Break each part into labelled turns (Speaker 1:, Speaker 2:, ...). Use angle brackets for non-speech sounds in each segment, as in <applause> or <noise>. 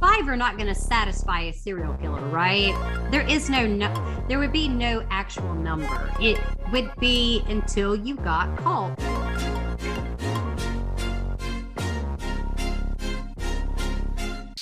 Speaker 1: five are not going to satisfy a serial killer, right? There is no, no, there would be no actual number. It would be until you got caught.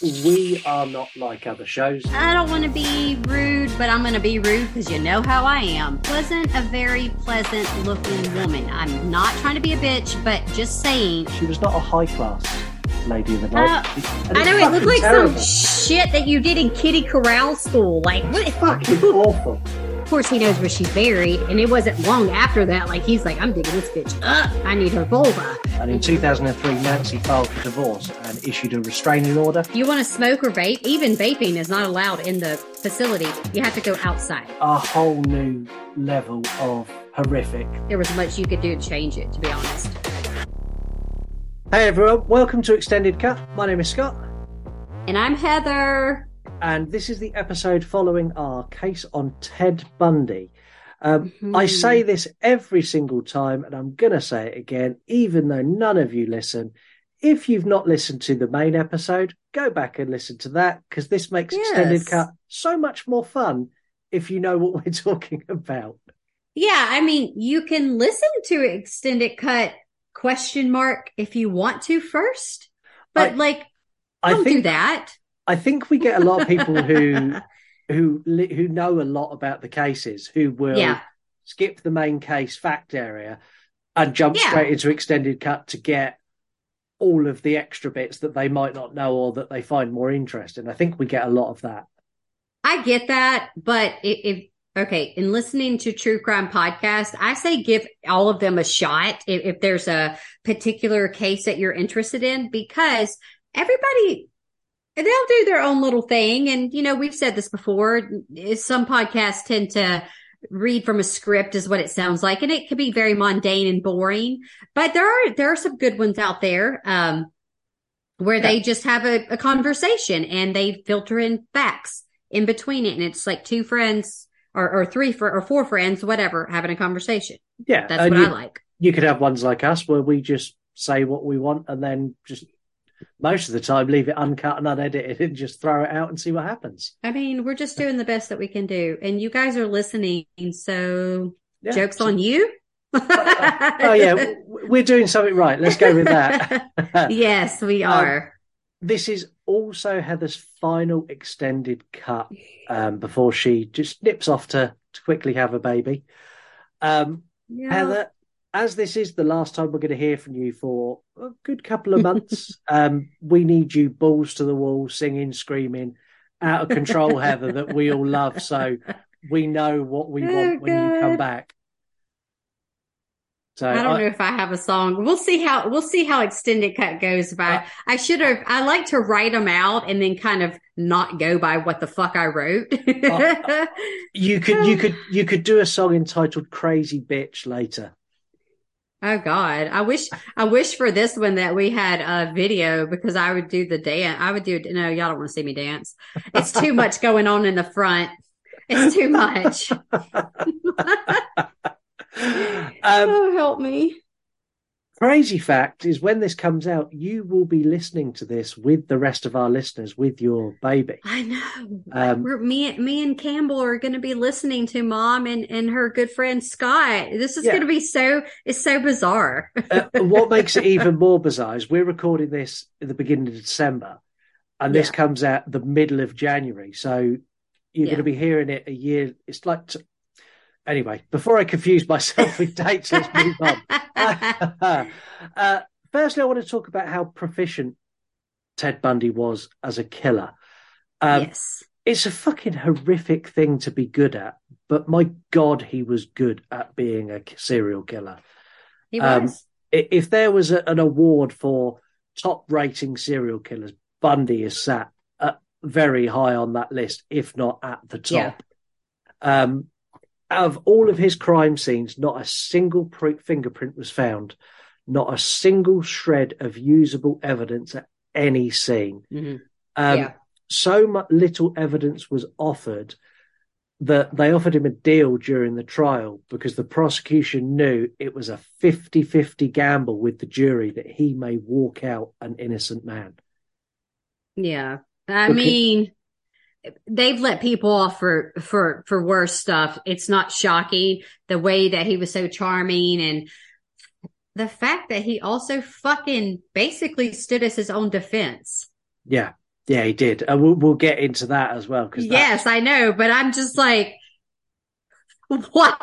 Speaker 2: We are not like other shows.
Speaker 1: I don't want to be rude, but I'm going to be rude because you know how I am. Wasn't a very pleasant looking woman. I'm not trying to be a bitch, but just saying.
Speaker 2: She was not a high class lady of the night.
Speaker 1: Uh, I know it looked like terrible. some shit that you did in Kitty Corral school. Like what?
Speaker 2: Fucking awful.
Speaker 1: Of course, he knows where she's buried, and it wasn't long after that. Like he's like, I'm digging this bitch up. I need her vulva.
Speaker 2: And in 2003, Nancy filed for divorce and issued a restraining order.
Speaker 1: You want to smoke or vape? Even vaping is not allowed in the facility. You have to go outside.
Speaker 2: A whole new level of horrific.
Speaker 1: There was much you could do to change it, to be honest.
Speaker 2: Hey everyone, welcome to Extended Cut. My name is Scott.
Speaker 1: And I'm Heather
Speaker 2: and this is the episode following our case on Ted Bundy. Um, mm-hmm. I say this every single time, and I'm going to say it again, even though none of you listen. If you've not listened to the main episode, go back and listen to that because this makes yes. Extended Cut so much more fun if you know what we're <laughs> talking about.
Speaker 1: Yeah, I mean, you can listen to Extended Cut question mark if you want to first, but I, like, don't I think, do that.
Speaker 2: I think we get a lot of people who <laughs> who who know a lot about the cases who will yeah. skip the main case fact area and jump yeah. straight into extended cut to get all of the extra bits that they might not know or that they find more interesting. I think we get a lot of that.
Speaker 1: I get that, but if, okay, in listening to true crime podcast, I say give all of them a shot if, if there's a particular case that you're interested in because everybody they'll do their own little thing. And, you know, we've said this before. Some podcasts tend to read from a script is what it sounds like. And it could be very mundane and boring, but there are, there are some good ones out there. Um, where yeah. they just have a, a conversation and they filter in facts in between it. And it's like two friends or, or three for, or four friends, whatever, having a conversation.
Speaker 2: Yeah.
Speaker 1: That's what
Speaker 2: you,
Speaker 1: I like.
Speaker 2: You could have ones like us where we just say what we want and then just most of the time leave it uncut and unedited and just throw it out and see what happens.
Speaker 1: I mean, we're just doing the best that we can do. And you guys are listening. So yeah. jokes on you.
Speaker 2: oh, yeah, we're doing something right. Let's go with that. <laughs>
Speaker 1: yes, we <laughs> um, are. Um,
Speaker 2: this is also Heather's final extended cut um, before she just nips off to, to quickly have a baby. Um, yeah. Heather, as this is the last time we're going to hear from you for a good couple of months, <laughs> um, we need you balls to the wall, singing, screaming, out of control, Heather, that we all love. So we know what we <laughs> oh, want when God. you come back.
Speaker 1: So I don't I, know if I have a song. We'll see how we'll see how extended cut goes by. Uh, I should have. I like to write them out and then kind of not go by what the fuck I wrote. uh, <laughs>
Speaker 2: you could you could you could do a song entitled "Crazy Bitch" later.
Speaker 1: Oh God, I wish I wish for this one that we had a video because I would do the dance. I would do no, y'all don't want to see me dance. It's too much going on in the front. It's too much. <laughs> <laughs> um, oh, help me.
Speaker 2: Crazy fact is when this comes out, you will be listening to this with the rest of our listeners, with your baby.
Speaker 1: I know. Um, We're, me, me and Campbell are going to be listening to mom and, and her good friend Scott. This is yeah. going to be so, it's so bizarre.
Speaker 2: uh, <laughs> what makes it even more bizarre is we're recording this at the beginning of December and this comes out the middle of January. So you're yeah. going to be hearing it a year. It's like t- anyway, before I confuse myself with <laughs> dates, let's move on. <laughs> uh, firstly, I want to talk about how proficient Ted Bundy was as a killer.
Speaker 1: Um, yes.
Speaker 2: It's a fucking horrific thing to be good at, but my God, he was good at being a serial killer.
Speaker 1: He um, was. Um,
Speaker 2: if there was a, an award for top rating serial killers, Bundy is sat very high on that list, if not at the top. Yeah. Um, out of all of his crime scenes, not a single fingerprint was found, not a single shred of usable evidence at any scene.
Speaker 1: Mm-hmm. Um, yeah.
Speaker 2: So much little evidence was offered that they offered him a deal during the trial because the prosecution knew it was a 50 50 gamble with the jury that he may walk out an innocent man.
Speaker 1: Yeah. I
Speaker 2: Okay.
Speaker 1: mean, they've let people off for for for worse stuff. It's not shocking the way that he was so charming and the fact that he also fucking basically stood as his own defense.
Speaker 2: Yeah, yeah, he did. And we'll, we'll get into that as well because
Speaker 1: Yes, I know, but I'm just like, <laughs> what?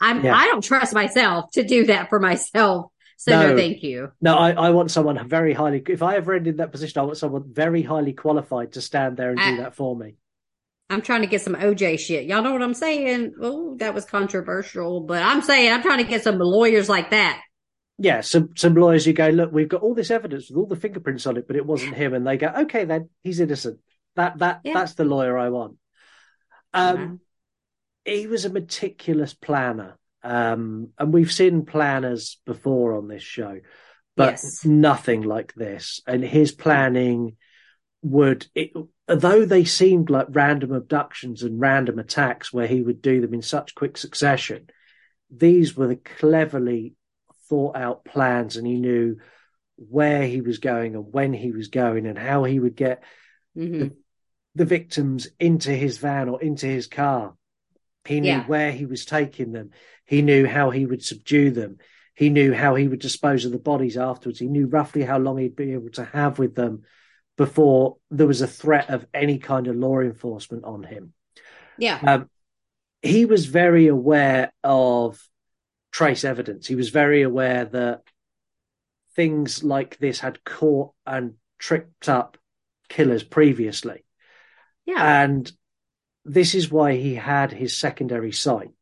Speaker 1: I'm
Speaker 2: Yeah.
Speaker 1: I don't trust myself to do that for myself. So no,
Speaker 2: No.
Speaker 1: thank you.
Speaker 2: No, I, I want someone very highly. If I ever end in that position, I want someone very highly qualified to stand there and
Speaker 1: I-
Speaker 2: do that for me.
Speaker 1: I'm trying to get some OJ shit. Y'all know what I'm saying? Oh, that was controversial, but I'm saying I'm trying to get some lawyers like that.
Speaker 2: Yeah, some some lawyers you go, look, we've got all this evidence with all the fingerprints on it, but it wasn't him, and they go, okay, then he's innocent. That that
Speaker 1: Yeah.
Speaker 2: that's the lawyer I want. Um, he was a meticulous planner, um, and we've seen planners before on this show, but
Speaker 1: Yes.
Speaker 2: nothing like this. And his planning would, it, although they seemed like random abductions and random attacks where he would do them in such quick succession, these were the cleverly thought out plans, and he knew where he was going and when he was going and how he would get
Speaker 1: hmm
Speaker 2: the victims into his van or into his car. He knew
Speaker 1: Yeah.
Speaker 2: where he was taking them. He knew how he would subdue them. He knew how he would dispose of the bodies afterwards. He knew roughly how long he'd be able to have with them before there was a threat of any kind of law enforcement on him.
Speaker 1: Yeah.
Speaker 2: Um, he was very aware of trace evidence. He was very aware that things like this had caught and tripped up killers previously.
Speaker 1: Yeah.
Speaker 2: And this is why he had his secondary site.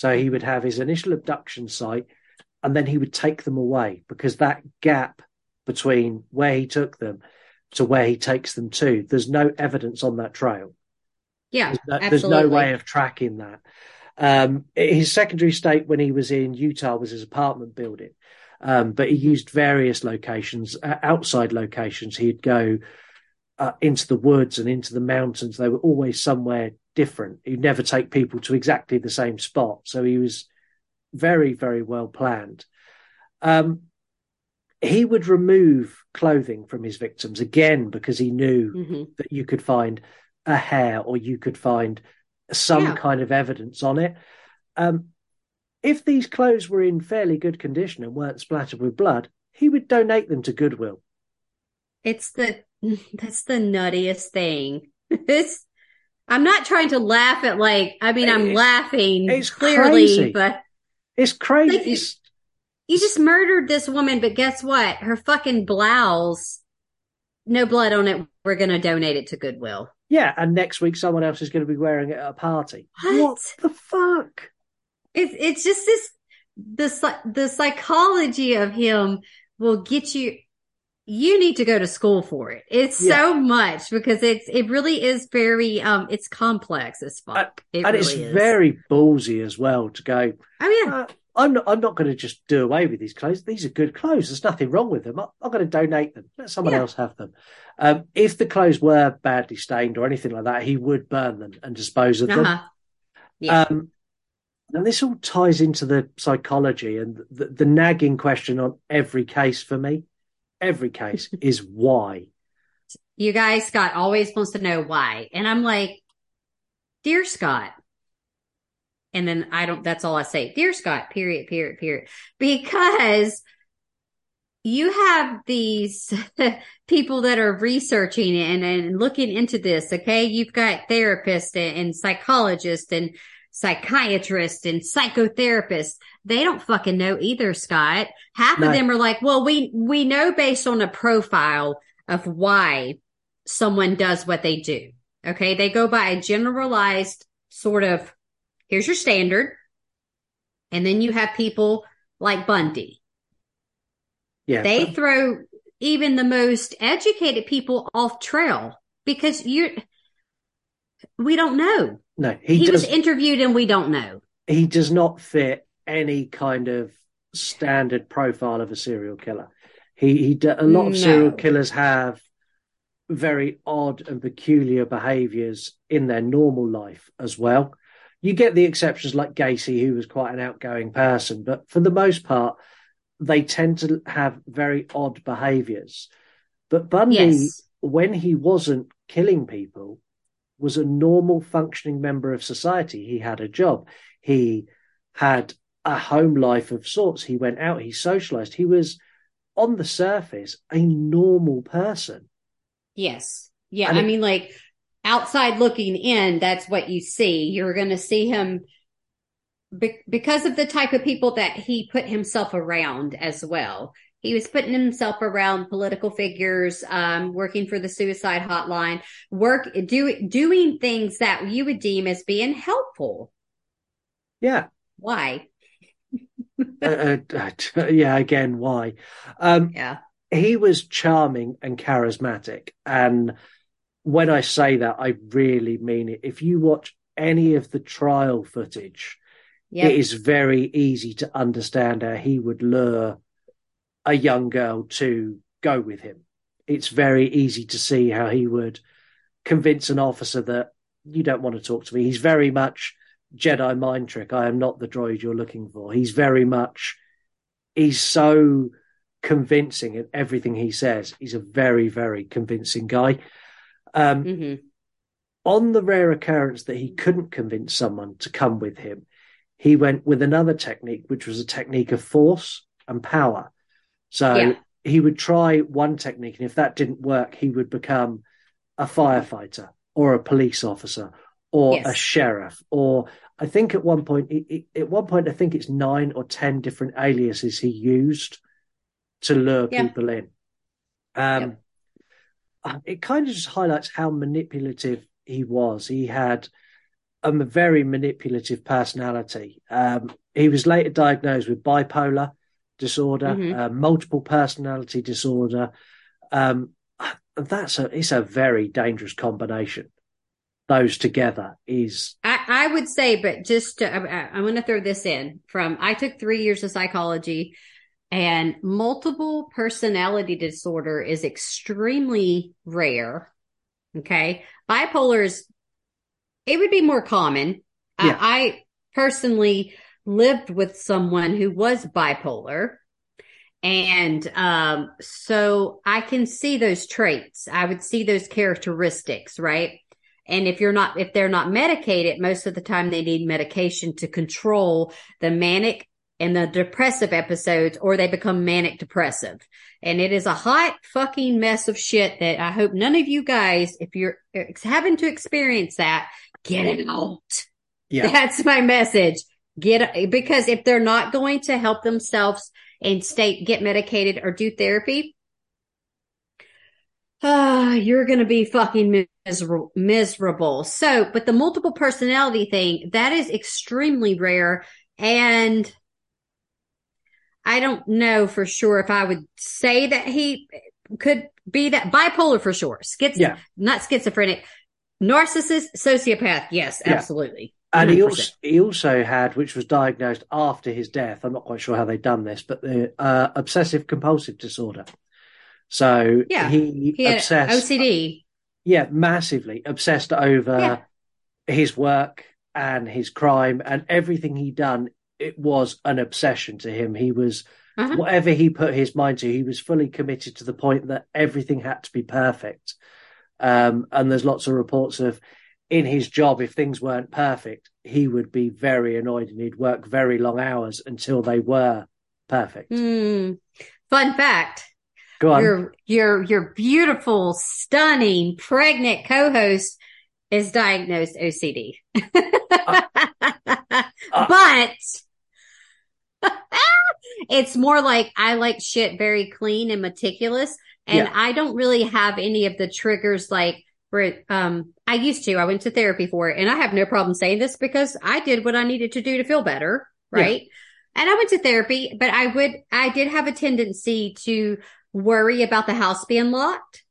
Speaker 2: So he would have his initial abduction site and then he would take them away because that gap between where he took them to where he takes them to, there's no evidence on that trail.
Speaker 1: yeah.
Speaker 2: There's no, there's no way of tracking that. Um, his secondary state when he was in Utah was his apartment building, um, but he used various locations, uh, outside locations. He'd go uh, into the woods and into the mountains. They were always somewhere different. He'd never take people to exactly the same spot. So he was very, very well planned. Um, he would remove clothing from his victims again because he knew
Speaker 1: Mhm.
Speaker 2: that you could find a hair or you could find some
Speaker 1: Yeah.
Speaker 2: kind of evidence on it. Um, if these clothes were in fairly good condition and weren't splattered with blood, he would donate them to Goodwill.
Speaker 1: It's the <laughs> that's the nuttiest thing. <laughs> It's I'm not trying to laugh at like I mean I'm
Speaker 2: It's-
Speaker 1: laughing
Speaker 2: it's
Speaker 1: clearly,
Speaker 2: crazy.
Speaker 1: but
Speaker 2: It's crazy.
Speaker 1: Like,
Speaker 2: It's-
Speaker 1: you just murdered this woman, but guess what? Her fucking blouse, no blood on it. We're gonna donate it to Goodwill.
Speaker 2: yeah, and next week someone else is going to be wearing it at a party.
Speaker 1: What?
Speaker 2: the fuck?
Speaker 1: It's it's just this the the psychology of him will get you. You need to go to school for it. It's so much because it's it really is very um it's complex as fuck. It
Speaker 2: and
Speaker 1: really
Speaker 2: it's
Speaker 1: is.
Speaker 2: very ballsy as well to go.
Speaker 1: Oh yeah.
Speaker 2: Uh, I'm not. I'm not going to just do away with these clothes. These are good clothes. There's nothing wrong with them. I, I'm going to donate them. Let someone
Speaker 1: Yeah.
Speaker 2: else have them. Um, if the clothes were badly stained or anything like that, he would burn them and dispose of them.
Speaker 1: Uh-huh. Yeah.
Speaker 2: Um, and this all ties into the psychology and the, the nagging question on every case for me. Every case is why.
Speaker 1: You guys, Scott always wants to know why. And I'm like, Dear Scott. And then I don't, that's all I say. Dear Scott, period, period, period. Because you have these <laughs> people that are researching and, and looking into this. Okay. You've got therapists and, and psychologists and psychiatrists and psychotherapists. They don't fucking know either, Scott. Half
Speaker 2: No.
Speaker 1: of them are like, well, we, we know based on a profile of why someone does what they do. Okay. They go by a generalized sort of, here's your standard. And then you have people like Bundy.
Speaker 2: Yeah.
Speaker 1: They
Speaker 2: but-
Speaker 1: throw even the most educated people off trail because you're, we don't know.
Speaker 2: no, he,
Speaker 1: He,
Speaker 2: does.
Speaker 1: was interviewed and we don't know.
Speaker 2: he does not fit any kind of standard profile of a serial killer. He, he a lot of
Speaker 1: No.
Speaker 2: serial killers have very odd and peculiar behaviors in their normal life as well. You get the exceptions like Gacy, who was quite an outgoing person, but for the most part, they tend to have very odd behaviors. But Bundy
Speaker 1: Yes.
Speaker 2: when he wasn't killing people, was a normal functioning member of society. He had a job. He had a home life of sorts. He went out, he socialized. He was on the surface a normal person.
Speaker 1: Yes. Yeah. And I it, mean, like outside looking in, that's what you see. You're going to see him be- because of the type of people that he put himself around as well. He was putting himself around political figures, um, working for the suicide hotline, work, do, doing things that you would deem as being helpful.
Speaker 2: Yeah.
Speaker 1: Why? <laughs>
Speaker 2: uh, uh, yeah, again, why? Um,
Speaker 1: yeah.
Speaker 2: He was charming and charismatic. And when I say that, I really mean it. If you watch any of the trial footage, yep. it is very easy to understand how he would lure a young girl to go with him. It's very easy to see how he would convince an officer that you don't want to talk to me. He's very much Jedi mind trick. I am not the droid you're looking for. He's very much, he's so convincing in everything he says. He's a very, very convincing guy. Um, mm-hmm. On the rare occurrence that he couldn't convince someone to come with him, he went with another technique, which was a technique of force and power. So yeah. he would try one technique, and if that didn't work, he would become a firefighter or a police officer or yes. a sheriff or I think at one point at one point I think it's nine or ten different aliases he used to lure yeah. people in. Um, uh, It kind of just highlights how manipulative he was. He had a very manipulative personality. Um, he was later diagnosed with bipolar disorder, mm-hmm. uh, multiple personality disorder. Um, that's a it's a very dangerous combination. Those together is.
Speaker 1: I, I would say, but just to, I, I'm going to throw this in. From I took three years of psychology, and multiple personality disorder is extremely rare. Okay, bipolar is. It would be more common. Yeah. I, I personally lived with someone who was bipolar. And um, so I can see those traits. I would see those characteristics, right? And if you're not, if they're not medicated, most of the time they need medication to control the manic and the depressive episodes, or they become manic depressive. And it is a hot fucking mess of shit that I hope none of you guys, if you're having to experience that, get it out. Yeah. <laughs> That's my message. Get, because if they're not going to help themselves and stay, get medicated or do therapy, ah, you're going to be fucking miserable, miserable. So, but the multiple personality thing, that is extremely rare. And I don't know for sure if I would say that he could be that bipolar for sure. Schiz, yeah. not schizophrenic, narcissist, sociopath. Yes, yeah. absolutely.
Speaker 2: And he also, he also had, which was diagnosed after his death. I'm not quite sure how they've done this, but the uh, obsessive compulsive disorder. So
Speaker 1: yeah,
Speaker 2: he, he obsessed
Speaker 1: OCD.
Speaker 2: Yeah, massively obsessed over yeah. his work and his crime and everything he done. It was an obsession to him. He was uh-huh. whatever he put his mind to. He was fully committed to the point that everything had to be perfect. Um, and there's lots of reports of in his job, if things weren't perfect, he would be very annoyed and he'd work very long hours until they were perfect.
Speaker 1: Mm. Fun fact.
Speaker 2: Go on.
Speaker 1: Your, your, your beautiful, stunning, pregnant co-host is diagnosed OCD. uh, uh, but <laughs> it's more like I like shit very clean and meticulous. And yeah. I don't really have any of the triggers like where um I used to. I went to therapy for it and I have no problem saying this because I did what I needed to do to feel better, right? Yeah. And I went to therapy, but I would I did have a tendency to worry about the house being locked.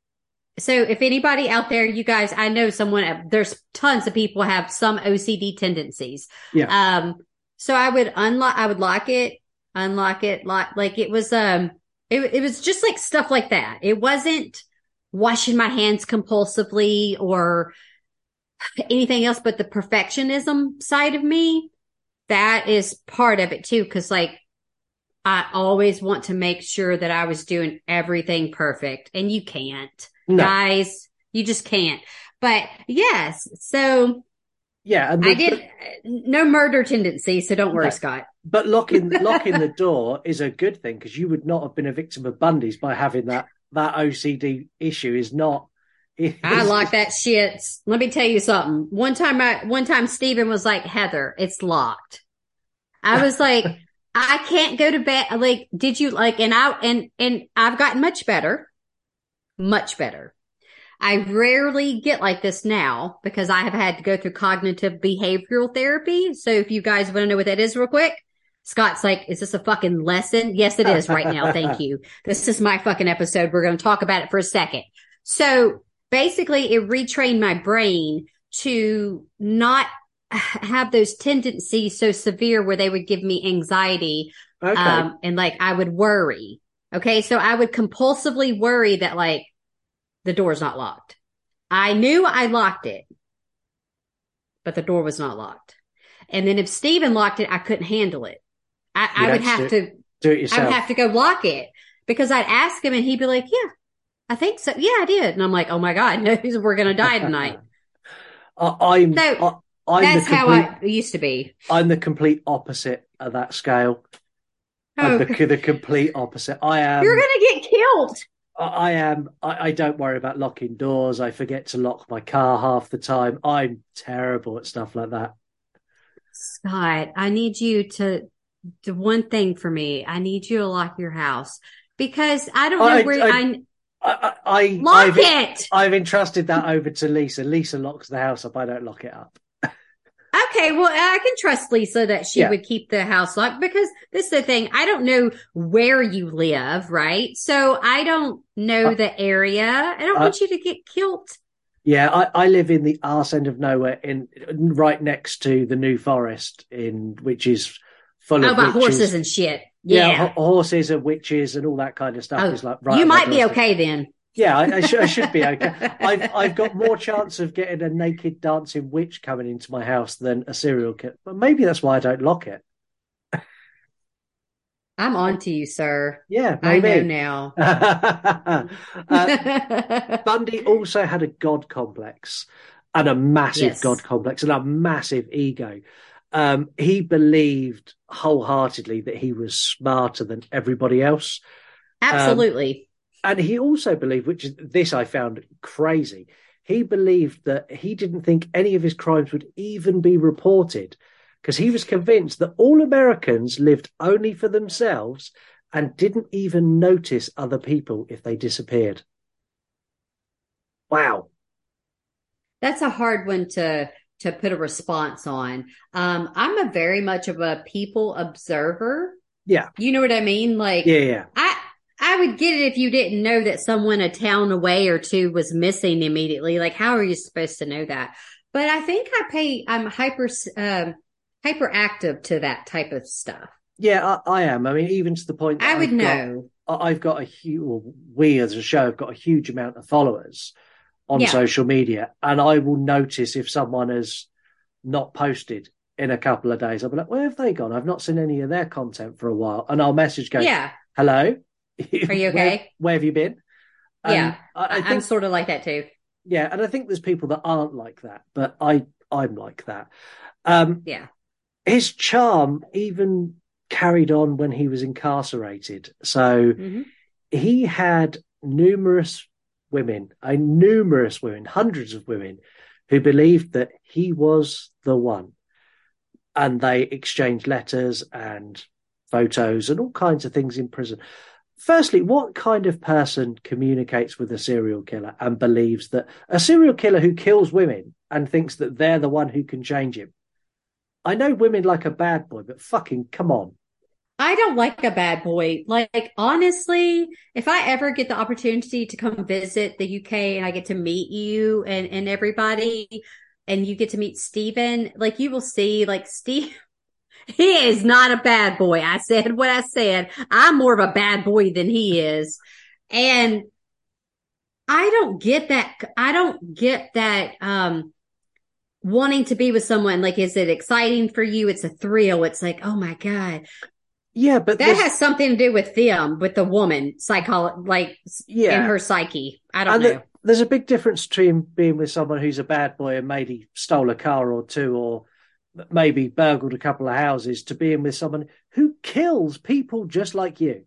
Speaker 1: So if anybody out there, you guys, I know someone, there's tons of people have some OCD tendencies.
Speaker 2: Yeah.
Speaker 1: Um, so I would unlock, I would lock it, unlock it, lock, like it was, um, it, it was just like stuff like that. It wasn't washing my hands compulsively or anything else, but the perfectionism side of me, that is part of it too. Cause like I always want to make sure that I was doing everything perfect and you can't.
Speaker 2: No.
Speaker 1: guys. You just can't. But yes, so
Speaker 2: Yeah, and the,
Speaker 1: I did no murder tendency, so don't worry,
Speaker 2: No.
Speaker 1: Scott.
Speaker 2: But locking <laughs> locking the door is a good thing because you would not have been a victim of Bundy's by having that that OCD issue. Is not. <laughs>
Speaker 1: I like that shit. Let me tell you something. One time, I one time, Stephen was like, "Heather, it's locked." I was like, <laughs> "I can't go to bed." Like, did you like? And I and and I've gotten much better, much better. I rarely get like this now because I have had to go through cognitive behavioral therapy. So if you guys want to know what that is, real quick. Scott's like, is this a fucking lesson? Yes, it is right now. Thank you. <laughs> This is my fucking episode. We're going to talk about it for a second. So basically it retrained my brain to not have those tendencies so severe where they would give me anxiety
Speaker 2: Okay.
Speaker 1: um, and like I would worry. Okay. So I would compulsively worry that like the door's not locked. I knew I locked it, but the door was not locked. And then if Steven locked it, I couldn't handle it. I, I
Speaker 2: You'd have to-
Speaker 1: to,
Speaker 2: Do it yourself.
Speaker 1: I would have to go lock it because I'd ask him and he'd be like, yeah, I think so. Yeah, I did. And I'm like, oh my God, <laughs> no, we're going to die tonight. <laughs>
Speaker 2: I, I'm.
Speaker 1: So,
Speaker 2: I'm
Speaker 1: That's
Speaker 2: the
Speaker 1: how
Speaker 2: complete.
Speaker 1: I used to be.
Speaker 2: I'm the complete opposite of that scale. Oh, I'm
Speaker 1: Oh,
Speaker 2: the, the complete opposite. I am.
Speaker 1: you're going to get killed.
Speaker 2: I I am. I, I don't worry about locking doors. I forget to lock my car half the time. I'm terrible at stuff like that.
Speaker 1: Scott, I need you to do one thing for me. I need you to lock your house because I don't know
Speaker 2: I-
Speaker 1: where
Speaker 2: I-
Speaker 1: I,
Speaker 2: I, I, I
Speaker 1: lock
Speaker 2: I've,
Speaker 1: it.
Speaker 2: I've entrusted that over to Lisa. Lisa locks the house up. I don't lock it up.
Speaker 1: Okay, well, I can trust Lisa that she
Speaker 2: Yeah.
Speaker 1: would keep the house locked because this is the thing. I don't know where you live, right? So I don't know
Speaker 2: Uh,
Speaker 1: the area. I don't
Speaker 2: uh,
Speaker 1: want you to get killed.
Speaker 2: Yeah, I, I live in the arse end of nowhere, in right next to the New Forest, in which is full
Speaker 1: Oh,
Speaker 2: of
Speaker 1: about horses and shit.
Speaker 2: yeah,
Speaker 1: Yeah.
Speaker 2: ho- horses and witches and all that kind of stuff
Speaker 1: Oh,
Speaker 2: is like right.
Speaker 1: you might be okay then.
Speaker 2: Yeah, I, I, should, I should be okay. <laughs> I've I've got more chance of getting a naked dancing witch coming into my house than a serial killer. But maybe that's why I don't lock it. <laughs>
Speaker 1: I'm on to you, sir.
Speaker 2: Yeah,
Speaker 1: I know now. <laughs>
Speaker 2: uh, Bundy also had a god complex and a massive
Speaker 1: Yes.
Speaker 2: god complex and a massive ego. Um, he believed wholeheartedly that he was smarter than everybody else.
Speaker 1: Absolutely.
Speaker 2: And he also believed, which is this I found crazy, he believed that he didn't think any of his crimes would even be reported because he was convinced that all Americans lived only for themselves and didn't even notice other people if they disappeared. Wow.
Speaker 1: That's a hard one to to put a response on. Um, I'm a very much of a people observer.
Speaker 2: Yeah.
Speaker 1: You know what I mean? Like
Speaker 2: Yeah, yeah.
Speaker 1: I I would get it if you didn't know that someone a town away or two was missing immediately. Like how are you supposed to know that? But I think I pay I'm hyper um hyperactive to that type of stuff.
Speaker 2: Yeah, I, I am. I mean, even to the point that
Speaker 1: I would
Speaker 2: I've
Speaker 1: know.
Speaker 2: I- I've got a huge, we as a show have got a huge amount of followers on
Speaker 1: Yeah.
Speaker 2: social media, and I will notice if someone has not posted in a couple of days. I'll be like, where have they gone? I've not seen any of their content for a while, and I'll message go,
Speaker 1: Yeah.
Speaker 2: hello, <laughs>
Speaker 1: Are you okay?
Speaker 2: Where, have you been? And
Speaker 1: Yeah.
Speaker 2: I, I think
Speaker 1: am sort of like that too.
Speaker 2: yeah, and I think there's people that aren't like that, but I I'm like that. Um,
Speaker 1: Yeah.
Speaker 2: his charm even carried on when he was incarcerated. So
Speaker 1: hmm
Speaker 2: he had numerous women, a numerous women, hundreds of women who believed that he was the one. And they exchanged letters and photos and all kinds of things in prison. Firstly, what kind of person communicates with a serial killer and believes that a serial killer who kills women and thinks that they're the one who can change him? I know women like a bad boy, but fucking come on.
Speaker 1: I don't like a bad boy. Like, honestly, if I ever get the opportunity to come visit the UK and I get to meet you and, and everybody, and you get to meet Steven, like, you will see, like, Steve, he is not a bad boy. I said what I said. I'm more of a bad boy than he is. And I don't get that. I don't get that, um, wanting to be with someone. Like, is it exciting for you? It's a thrill. It's like, oh my God.
Speaker 2: Yeah, but
Speaker 1: That has something to do with them, with the woman, psycholo- like
Speaker 2: yeah,
Speaker 1: in her psyche. I don't
Speaker 2: and
Speaker 1: know.
Speaker 2: the, there's a big difference between being with someone who's a bad boy and maybe stole a car or two or maybe burgled a couple of houses to being with someone who kills people just like you.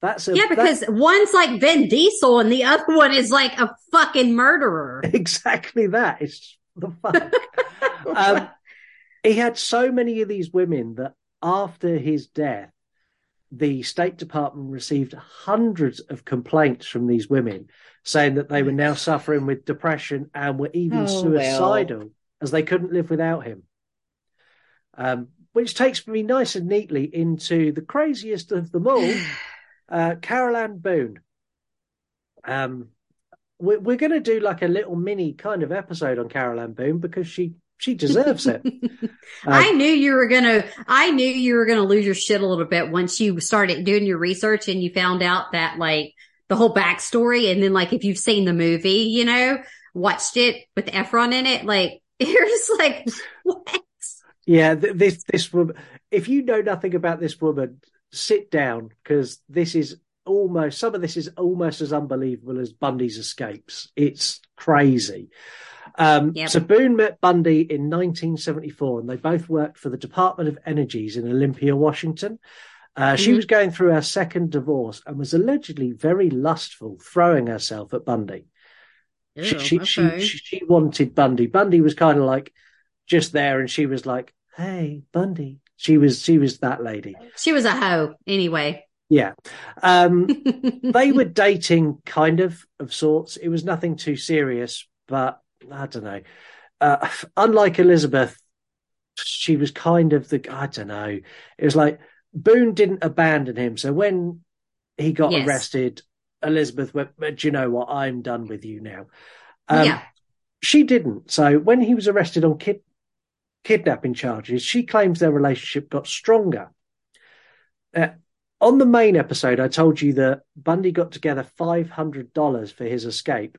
Speaker 2: That's a,
Speaker 1: yeah, because
Speaker 2: that's...
Speaker 1: one's like Vin Diesel and the other one is like a fucking murderer. <laughs>
Speaker 2: Exactly that. It's the fuck. <laughs> um, he had so many of these women that after his death, the State Department received hundreds of complaints from these women saying that they were now suffering with depression and were even oh, suicidal well. as they couldn't live without him. Um, which takes me nice and neatly into the craziest of them all, <sighs> uh, Carole Ann Boone. Um, we're, we're going to do like a little mini kind of episode on Carole Ann Boone because she she deserves it.
Speaker 1: Uh, <laughs> I knew you were gonna. I knew you were gonna lose your shit a little bit once you started doing your research and you found out that like the whole backstory, and then like if you've seen the movie, you know, watched it with Efron in it, like <laughs> you're just like what?
Speaker 2: Yeah, this this woman. If you know nothing about this woman, sit down because this is almost some of this is almost as unbelievable as Bundy's escapes. It's crazy. Um, yep. So Boone met Bundy in 1974, and they both worked for the Department of Energies in Olympia, Washington. Uh, she mm-hmm. was going through her second divorce and was allegedly very lustful, throwing herself at Bundy. Ew, she, she, okay. she, she, wanted Bundy. Bundy was kind of like just there, and she was like, "Hey, Bundy." She was she was that lady.
Speaker 1: She was a hoe, anyway.
Speaker 2: Yeah, um, <laughs> they were dating, kind of of sorts. It was nothing too serious, but I don't know. Uh, <laughs> unlike Elizabeth, she was kind of the I don't know. It was like Boone didn't abandon him. So when he got yes. arrested, Elizabeth went, "Do you know what? I'm done with you now." Um, yeah. She didn't. So when he was arrested on kid- kidnapping charges, she claims their relationship got stronger. Uh, on the main episode, I told you that Bundy got together five hundred dollars for his escape,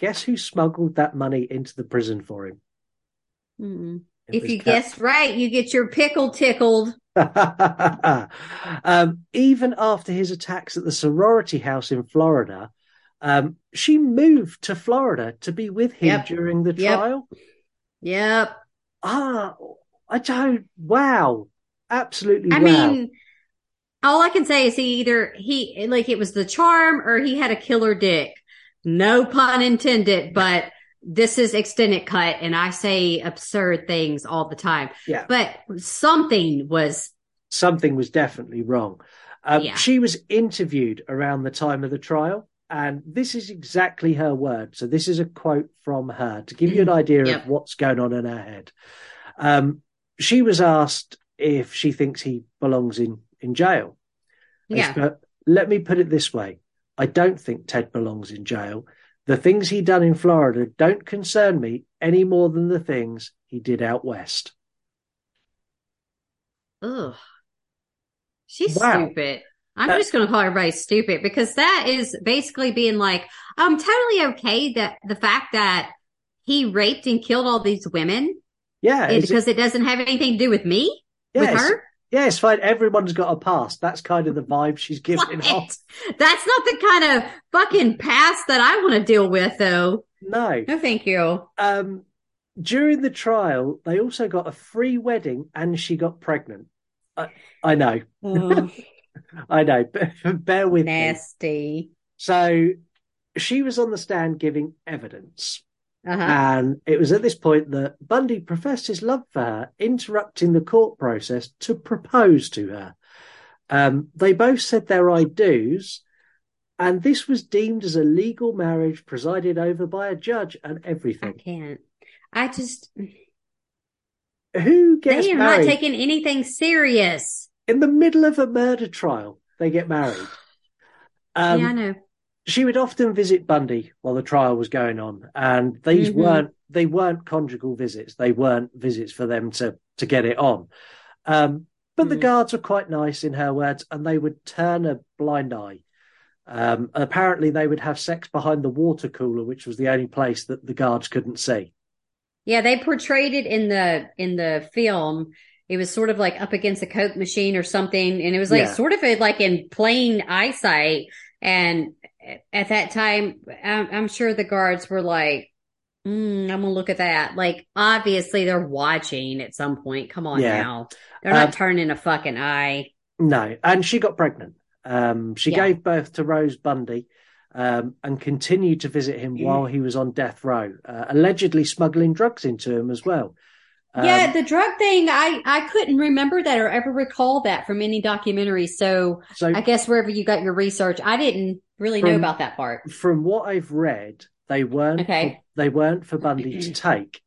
Speaker 2: Guess who smuggled that money into the prison for him?
Speaker 1: If you guess right, you get your pickle tickled. <laughs>
Speaker 2: um, even after his attacks at the sorority house in Florida, um, she moved to Florida to be with him yep. during the trial.
Speaker 1: Yep.
Speaker 2: Ah, I don't. Wow, absolutely.
Speaker 1: I
Speaker 2: wow.
Speaker 1: mean, all I can say is he either he like it was the charm or he had a killer dick. No pun intended, but this is extended cut and I say absurd things all the time.
Speaker 2: Yeah.
Speaker 1: But something was
Speaker 2: something was definitely wrong. Um, yeah. She was interviewed around the time of the trial, and this is exactly her word. So this is a quote from her to give you an idea yep. of what's going on in her head. Um, she was asked if she thinks he belongs in in jail.
Speaker 1: Yeah.
Speaker 2: Let me put it this way: I don't think Ted belongs in jail. The things he done in Florida don't concern me any more than the things he did out west.
Speaker 1: Ugh. She's wow. stupid. I'm just going to call everybody stupid because that is basically being like, I'm totally okay that the fact that he raped and killed all these women.
Speaker 2: Yeah.
Speaker 1: because it, it, doesn't have anything to do with me, yes. with her.
Speaker 2: Yeah, it's fine. Everyone's got a past. That's kind of the vibe she's giving off.
Speaker 1: That's not the kind of fucking past that I want to deal with, though.
Speaker 2: No.
Speaker 1: No, thank you.
Speaker 2: Um, during the trial, they also got a free wedding and she got pregnant. I, I know. Oh. <laughs> <laughs> I know. <laughs> Bear with
Speaker 1: Nasty.
Speaker 2: me. Nasty. So she was on the stand giving evidence. Uh-huh. And it was at this point that Bundy professed his love for her, interrupting the court process to propose to her. Um, they both said their I do's, and this was deemed as a legal marriage presided over by a judge and everything.
Speaker 1: I can't. I just.
Speaker 2: Who gets
Speaker 1: They are
Speaker 2: married?
Speaker 1: not taking anything serious.
Speaker 2: In the middle of a murder trial, they get married. <sighs>
Speaker 1: Um, yeah, I know
Speaker 2: she would often visit Bundy while the trial was going on, and these mm-hmm. weren't they weren't conjugal visits. They weren't visits for them to to get it on. Um, but mm. the guards were quite nice, in her words, and they would turn a blind eye. Um, apparently, they would have sex behind the water cooler, which was the only place that the guards couldn't see.
Speaker 1: Yeah, they portrayed it in the in the film. It was sort of like up against a coke machine or something, and it was like yeah. sort of like in plain eyesight. And at that time, I'm, I'm sure the guards were like, mm, I'm gonna look at that. Like, obviously, they're watching at some point. Come on
Speaker 2: Yeah.
Speaker 1: now, they're not
Speaker 2: Um,
Speaker 1: turning a fucking eye.
Speaker 2: No, and she got pregnant. Um, she
Speaker 1: Yeah.
Speaker 2: gave birth to Rose Bundy um, and continued to visit him
Speaker 1: Mm.
Speaker 2: while he was on death row, uh, allegedly smuggling drugs into him as well. Um,
Speaker 1: yeah, the drug thing, I I couldn't remember that or ever recall that from any documentary. So
Speaker 2: so
Speaker 1: I guess wherever you got your research, I didn't really know about that part.
Speaker 2: from what I've read, they weren't
Speaker 1: Okay.
Speaker 2: they weren't for Bundy to <clears throat> take.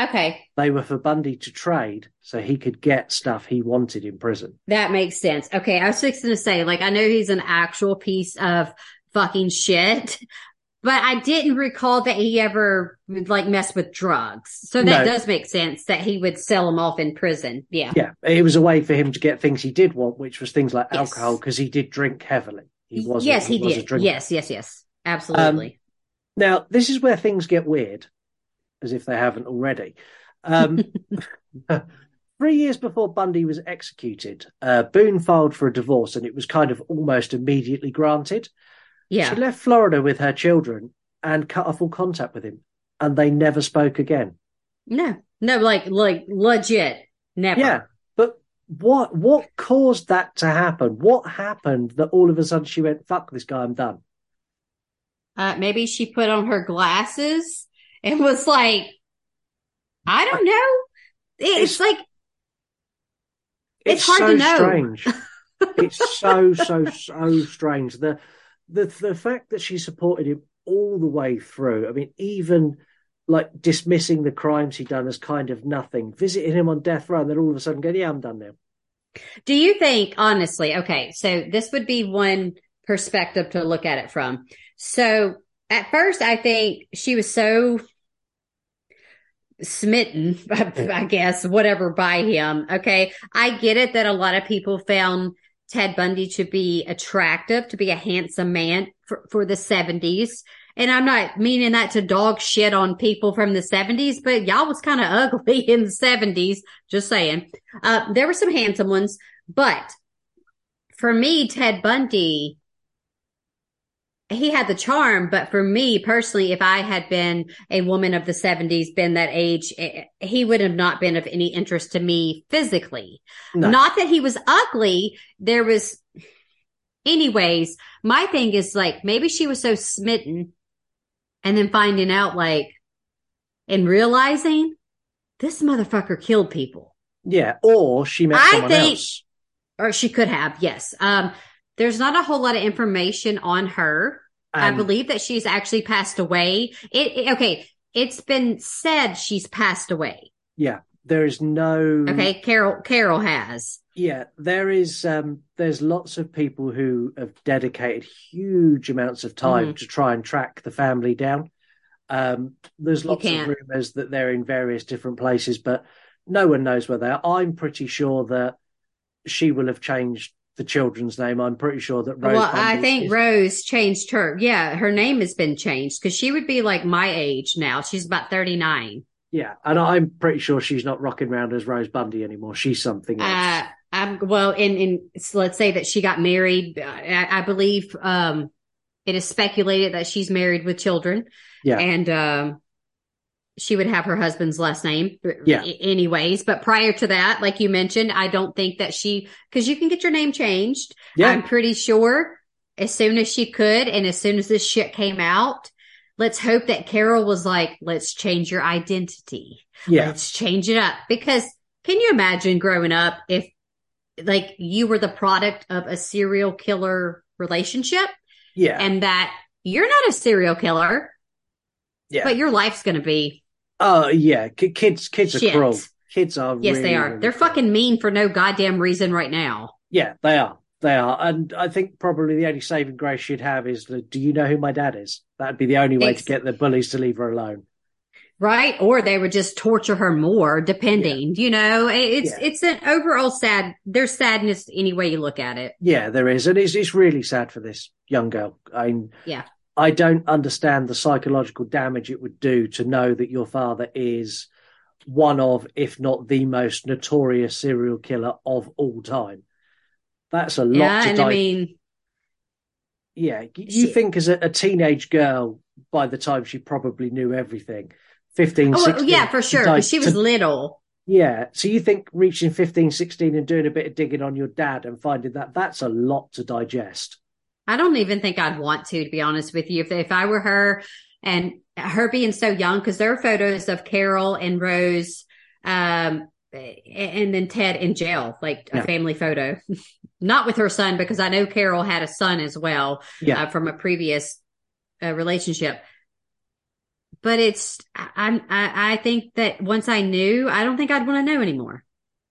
Speaker 1: Okay,
Speaker 2: They were for Bundy to trade so he could get stuff he wanted in prison.
Speaker 1: that makes sense. Okay, I was fixing to say, like, I know he's an actual piece of fucking shit, but I didn't recall that he ever like messed with drugs. So that
Speaker 2: No.
Speaker 1: does make sense that he would sell them off in prison. Yeah.
Speaker 2: Yeah, it was a way for him to get things he did want, which was things like
Speaker 1: Yes.
Speaker 2: alcohol, because he did drink heavily. He was
Speaker 1: yes, he,
Speaker 2: was a
Speaker 1: did. Yes, yes, yes. Absolutely.
Speaker 2: Now, this is where things get weird, as if they haven't already. Um, <laughs> three years before Bundy was executed, uh, Boone filed for a divorce, and it was kind of almost immediately granted.
Speaker 1: Yeah.
Speaker 2: She left Florida with her children and cut off all contact with him, and they never spoke again.
Speaker 1: No, no, like, like legit. Never.
Speaker 2: Yeah, but what what caused that to happen? What happened that all of a sudden she went, "Fuck this guy, I'm done."
Speaker 1: Uh, maybe she put on her glasses and was like, I don't know. It's,
Speaker 2: It's-
Speaker 1: like, It's hard
Speaker 2: so
Speaker 1: to know.
Speaker 2: strange. <laughs> it's so so so strange. The the the fact that she supported him all the way through. I mean, even like dismissing the crimes he'd done as kind of nothing, visiting him on death row, and then all of a sudden going, "Yeah, I'm done now."
Speaker 1: do you think, honestly, okay, so this would be one perspective to look at it from. So at first, I think she was so smitten, <laughs> I guess, whatever, by him. Okay. I get it that a lot of people found Ted Bundy to be attractive, to be a handsome man for, for the 70s. And I'm not meaning that to dog shit on people from the 70s, but y'all was kind of <laughs> ugly in the 70s. Just saying. Uh, there were some handsome ones, but for me, Ted Bundy, he had the charm, but for me personally, if I had been a woman of the 70s, been that age, eh, he would have not been of any interest to me physically.
Speaker 2: No.
Speaker 1: Not that he was ugly. There was, anyways, my thing is like, maybe she was so smitten and then finding out like, and realizing this motherfucker killed people.
Speaker 2: Yeah, or she met
Speaker 1: I
Speaker 2: someone
Speaker 1: think-
Speaker 2: else.
Speaker 1: Or she could have, yes. Um, there's not a whole lot of information on her. I believe that she's actually passed away. It, it- okay. It's been said she's passed away.
Speaker 2: Yeah, there is no.
Speaker 1: Okay. Carol, Carol has.
Speaker 2: Yeah, there is. Um, there's lots of people who have dedicated huge amounts of time
Speaker 1: Mhm.
Speaker 2: to try and track the family down. Um, there's lots of rumors that they're in various different places, but no one knows where they are. I'm pretty sure that she will have changed the children's name. I'm pretty sure that Rose.
Speaker 1: well, I think
Speaker 2: is-
Speaker 1: Rose changed her. Yeah. Her name has been changed because she would be like my age now. She's about 39.
Speaker 2: Yeah, and I'm pretty sure she's not rocking around as Rose Bundy anymore. She's something else.
Speaker 1: Uh, I'm well, in in so let's say that she got married. I, I believe um, it is speculated that she's married with children.
Speaker 2: Yeah.
Speaker 1: and um, she would have her husband's last name.
Speaker 2: Yeah.
Speaker 1: Anyways, but prior to that, like you mentioned, I don't think that she because you can get your name changed.
Speaker 2: yeah,
Speaker 1: I'm pretty sure as soon as she could, and as soon as this shit came out. Let's hope that Carol was like, let's change your identity.
Speaker 2: yeah,
Speaker 1: Let's change it up. Because can you imagine growing up if like you were the product of a serial killer relationship
Speaker 2: yeah,
Speaker 1: and that you're not a serial killer,
Speaker 2: yeah.
Speaker 1: but your life's going to be.
Speaker 2: Oh yeah, kids kids
Speaker 1: Shit.
Speaker 2: are cruel. Kids are
Speaker 1: Yes,
Speaker 2: really,
Speaker 1: they are.
Speaker 2: really
Speaker 1: They're
Speaker 2: cruel.
Speaker 1: fucking mean for no goddamn reason right now.
Speaker 2: Yeah, they are. They are. And I think probably the only saving grace she'd have is the, do you know who my dad is? That'd be the only way to get the bullies to leave her alone.
Speaker 1: Right. Or they would just torture her more depending, you know, it's,
Speaker 2: Yeah.
Speaker 1: it's an overall sad, there's sadness any way you look at it.
Speaker 2: Yeah, there is. And it's, it's really sad for this young girl. I
Speaker 1: Yeah.
Speaker 2: I don't understand the psychological damage it would do to know that your father is one of, if not the most notorious serial killer of all time. That's a lot
Speaker 1: Yeah.
Speaker 2: to
Speaker 1: And. I mean,
Speaker 2: yeah, you
Speaker 1: She-
Speaker 2: think as a, a teenage girl, by the time she probably knew everything, 15,
Speaker 1: Oh,
Speaker 2: 16.
Speaker 1: yeah, for sure. Because she was
Speaker 2: to-
Speaker 1: little.
Speaker 2: yeah. So you think reaching 15, 16 and doing a bit of digging on your dad and finding that that's a lot to digest.
Speaker 1: I don't even think I'd want to, to be honest with you. If if I were her and her being so young, because there are photos of Carole and Rose, um, and then Ted in jail, like a family photo, not with her son, because I know Carole had a son as well
Speaker 2: Yeah.
Speaker 1: uh, from a previous uh, relationship. But it's, I, I'm, I, I think that once I knew, I don't think I'd want to know anymore.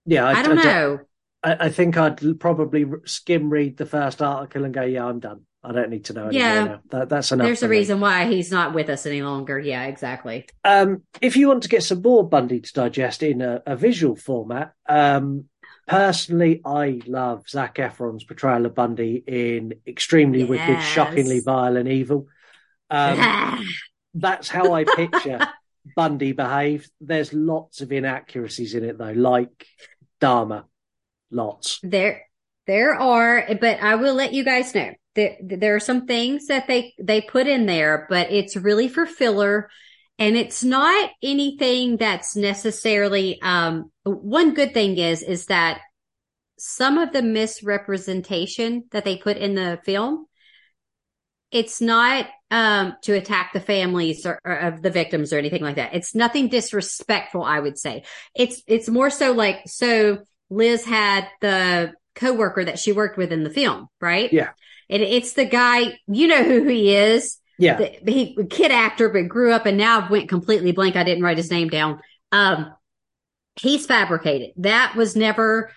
Speaker 2: Yeah.
Speaker 1: I, don't know.
Speaker 2: I, I think I'd probably skim read the first article and go, yeah, I'm done. I don't need to know
Speaker 1: Yeah.
Speaker 2: That, that's enough.
Speaker 1: There's a
Speaker 2: me.
Speaker 1: reason why he's not with us any longer. Yeah, exactly.
Speaker 2: Um, if you want to get some more Bundy to digest in a, a visual format, um, personally, I love Zac Efron's portrayal of Bundy in Extremely Wicked, Shockingly Vile and Evil. Um, <laughs> that's how I picture Bundy behaved. There's lots of inaccuracies in it, though, like Dharma. Lots.
Speaker 1: There, there are, but I will let you guys know that there are some things that they they put in there, but it's really for filler, and it's not anything that's necessarily. Um, one good thing is is that some of the misrepresentation that they put in the film, it's not um to attack the families or, or of the victims or anything like that. It's nothing disrespectful, I would say. It's it's more so like so Liz had the coworker that she worked with in the film, right?
Speaker 2: Yeah.
Speaker 1: And it's the guy, you know who he is.
Speaker 2: Yeah.
Speaker 1: The, he kid actor, but grew up and now went completely blank. I didn't write his name down. Um, he's fabricated. That was never,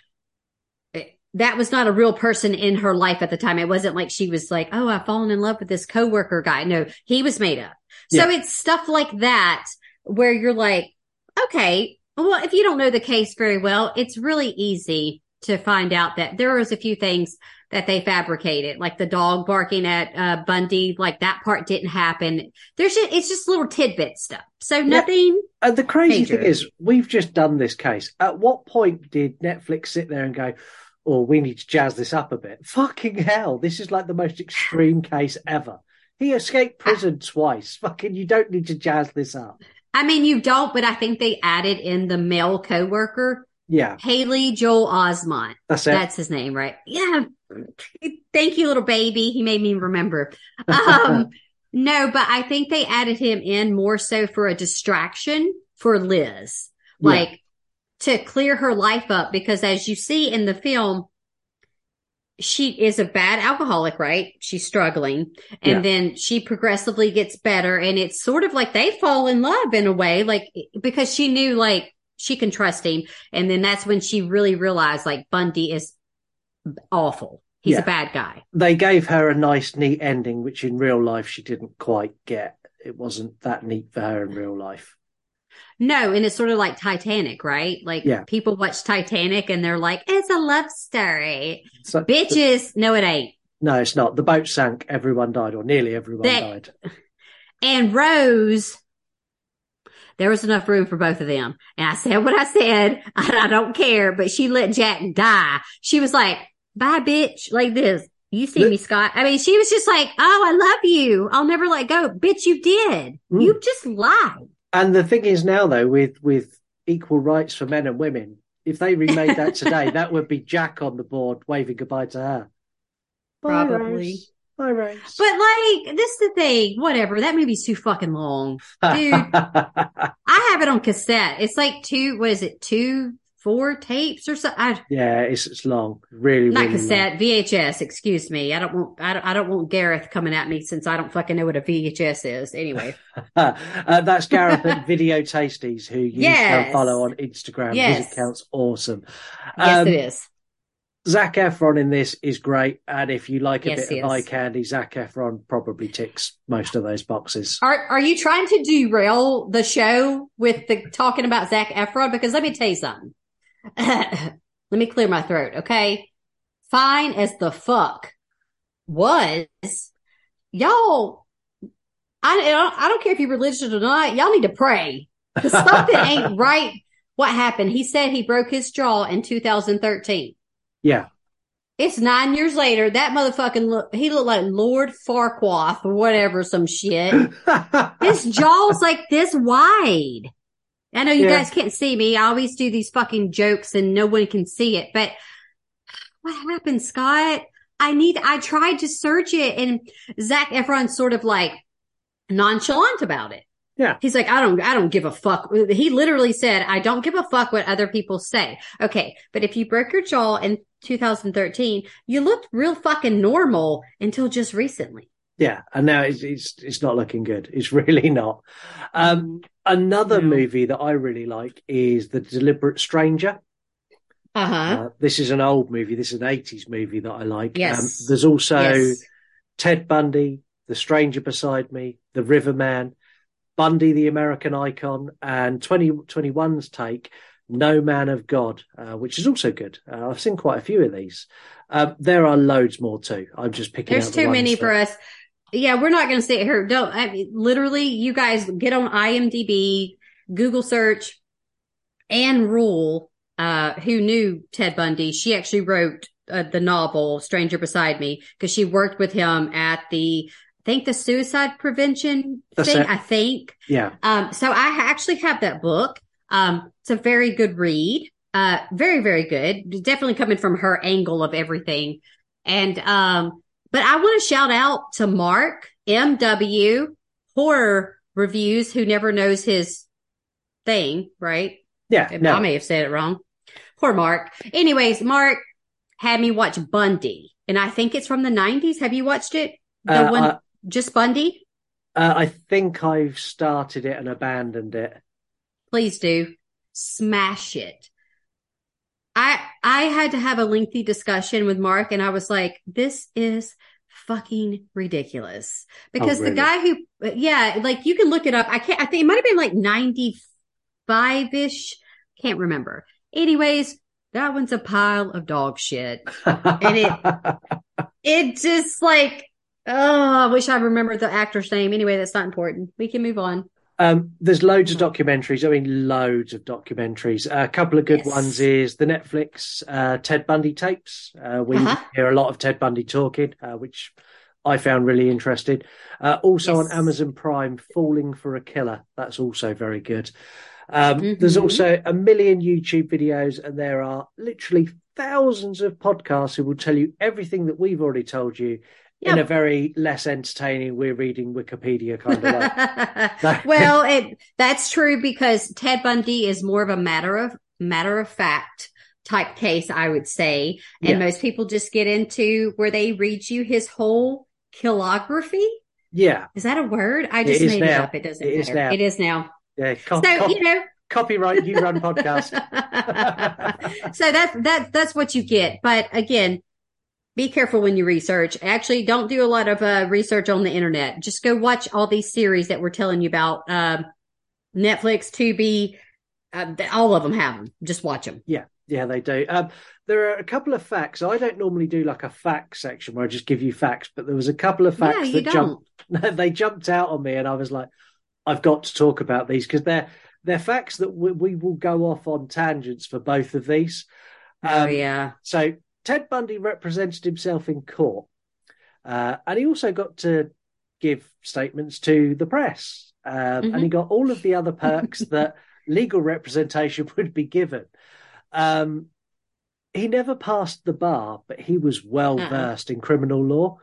Speaker 1: that was not a real person in her life at the time. It wasn't like she was like, Oh, I've fallen in love with this coworker guy. No, he was made up. So
Speaker 2: Yeah.
Speaker 1: it's stuff like that where you're like, okay, well, if you don't know the case very well, it's really easy to find out that there was a few things that they fabricated, like the dog barking at uh, Bundy, like that part didn't happen. There's just, it's just little tidbit stuff. So nothing.
Speaker 2: And the crazy
Speaker 1: Major.
Speaker 2: thing is, we've just done this case. At what point did Netflix sit there and go, "Oh, we need to jazz this up a bit"? Fucking hell! This is like the most extreme case ever. He escaped prison twice. Fucking, you don't need to jazz this up.
Speaker 1: I mean, you don't, but I think they added in the male coworker,
Speaker 2: Yeah,
Speaker 1: Haley Joel Osment.
Speaker 2: that's.
Speaker 1: That's his name, right? Yeah. Thank you, little baby. He made me remember. Um, <laughs> no, but I think they added him in more so for a distraction for Liz,
Speaker 2: Yeah.
Speaker 1: like to clear her life up. Because as you see in the film, she is a bad alcoholic, right? She's struggling and
Speaker 2: Yeah.
Speaker 1: then she progressively gets better. And it's sort of like they fall in love in a way, like because she knew like she can trust him. And then that's when she really realized like Bundy is awful. He's
Speaker 2: Yeah.
Speaker 1: a bad guy.
Speaker 2: they gave her a nice, neat ending, which in real life she didn't quite get. It wasn't that neat for her in real life.
Speaker 1: No, and it's sort of like Titanic, right? Like
Speaker 2: Yeah.
Speaker 1: people watch Titanic and they're like, it's a love story.
Speaker 2: So,
Speaker 1: Bitches, no, it ain't.
Speaker 2: No, it's not. The boat sank. Everyone died, or nearly everyone
Speaker 1: They-
Speaker 2: died. <laughs>
Speaker 1: And Rose, there was enough room for both of them. And I said what I said. <laughs> I don't care, but she let Jack die. She was like, bye, bitch, like this. You see me, Scott. I mean, she was just like, oh, I love you. I'll never let go. Bitch, you did.
Speaker 2: Mm.
Speaker 1: You just lied.
Speaker 2: And the thing is now, though, with with equal rights for men and women, if they remade that today, that would be Jack on the board waving goodbye to her. Bye,
Speaker 1: Probably.
Speaker 2: Rose. Bye, Rose.
Speaker 1: But like, this is the thing. Whatever. That movie's too fucking long. dude. <laughs> I have it on cassette. It's like two, what is it? Two, four tapes or something? I,
Speaker 2: yeah, it's it's long, really,
Speaker 1: not
Speaker 2: really
Speaker 1: cassette, VHS. Excuse me. I don't want, I don't, I don't want Gareth coming at me since I don't fucking know what a VHS is. Anyway. <laughs>
Speaker 2: uh, that's Gareth at <laughs> Video Tasties, who you
Speaker 1: Yes.
Speaker 2: can follow on Instagram.
Speaker 1: Yes.
Speaker 2: His account's awesome.
Speaker 1: Yes,
Speaker 2: Um,
Speaker 1: it is.
Speaker 2: Zac Efron in this is great, and if you like a
Speaker 1: Yes,
Speaker 2: bit of eye candy, Zac Efron probably ticks most of those boxes.
Speaker 1: Are, are you trying to derail the show with the talking about Zac Efron? Because let me tell you something. <laughs> let me clear my throat. Okay. Fine as the fuck was y'all. I, I don't- I don't care if you're religious or not. Y'all need to pray because something ain't <laughs> right. What happened? He said he broke his jaw in 2013.
Speaker 2: Yeah,
Speaker 1: It's nine years later. That motherfucking look, he looked like Lord Farquaad or whatever, some shit. <laughs> His jaw's like this wide. I know you yeah. guys can't see me. I always do these fucking jokes and no one can see it, but what happened, Scott? I need, I tried to search it and Zac Efron's sort of like nonchalant about it.
Speaker 2: Yeah.
Speaker 1: He's like, I don't, I don't give a fuck. He literally said, I don't give a fuck what other people say. Okay. But if you broke your jaw in 2013, you looked real fucking normal until just recently.
Speaker 2: Yeah. And now it's, it's, it's not looking good. It's <laughs> really not. Um, another yeah. movie that I really like is The Deliberate Stranger.
Speaker 1: Uh-huh. Uh,
Speaker 2: this is an old movie. This is an 80s movie that I like.
Speaker 1: Yes. Um,
Speaker 2: there's also yes. Ted Bundy, The Stranger Beside Me, The Riverman, Bundy, the American icon, and 2021's take, No Man of God, uh, which is also good. Uh, I've seen quite a few of these. Um, there are loads more too. I'm just picking.
Speaker 1: There's
Speaker 2: too
Speaker 1: many
Speaker 2: that...
Speaker 1: for us. Yeah, we're not going to sit here. Don't I mean, literally. You guys get on IMDb, Google search, Ann Rule, uh, who knew Ted Bundy. She actually wrote uh, the novel Stranger Beside Me because she worked with him at the I think the suicide prevention That's thing. It. I think.
Speaker 2: Yeah.
Speaker 1: Um, so I actually have that book. Um, it's a very good read. Uh, very, very good. Definitely coming from her angle of everything. And, um, but I want to shout out to Mark MW horror reviews who never knows his thing, right?
Speaker 2: Yeah. No.
Speaker 1: I may have said it wrong. Poor Mark. Anyways, Mark had me watch Bundy and I think it's from the nineties. Have you watched it? The
Speaker 2: uh,
Speaker 1: one, just Bundy?
Speaker 2: Uh, I think I've started it and abandoned it.
Speaker 1: Please do. Smash it. I I had to have a lengthy discussion with Mark and I was like, this is fucking ridiculous. Oh, because oh, really? the guy who yeah, like you can look it up. I can't I think it might have been like 95-ish. Can't remember. Anyways, that one's a pile of dog shit. and it <laughs> it just like Oh, I wish I remembered the actor's name. Anyway, that's not important. We can move on.
Speaker 2: Um, there's loads of documentaries. I mean, loads of documentaries. Uh, a couple of good yes. ones is the Netflix uh, Ted Bundy tapes. Uh, we uh-huh. hear a lot of Ted Bundy talking, uh, which I found really interesting. Uh, also yes. on Amazon Prime, Falling for a Killer. That's also very good. Um, mm-hmm. There's also a million YouTube videos, and there are literally thousands of podcasts who will tell you everything that we've already told you In a very less entertaining we're reading wikipedia kind of
Speaker 1: way. <laughs> Well <laughs> it, that's true because ted bundy is more of a matter of matter of fact type case i would say. And yeah. most people just get into where they read you his whole killography
Speaker 2: yeah.
Speaker 1: Is that a word? I just made now. it up. It doesn't it matter. is now. it is now.
Speaker 2: Yeah so you know. copyright you run podcast. <laughs>
Speaker 1: So that's that's that's what you get. But again be careful when you research. Actually, don't do a lot of uh, research on the internet. Just go watch all these series that we're telling you about. Um, Netflix, Tubi, uh, all of them have them. Just watch them.
Speaker 2: Yeah, yeah, they do. Um, there are a couple of facts. I don't normally do like a fact section where I just give you facts, but there was a couple of facts yeah, that jumped. <laughs> they jumped out on me, and I was like, I've got to talk about these because they're they're facts that we, we, will go off on tangents for both of these.
Speaker 1: Oh, um, oh yeah.
Speaker 2: So Ted Bundy represented himself in court, uh, and he also got to give statements to the press, um, mm-hmm. and he mm-hmm. got all of the other perks <laughs> that legal representation would be given. Um, he never passed the bar, but he was well uh-uh. versed uh-uh. in criminal law.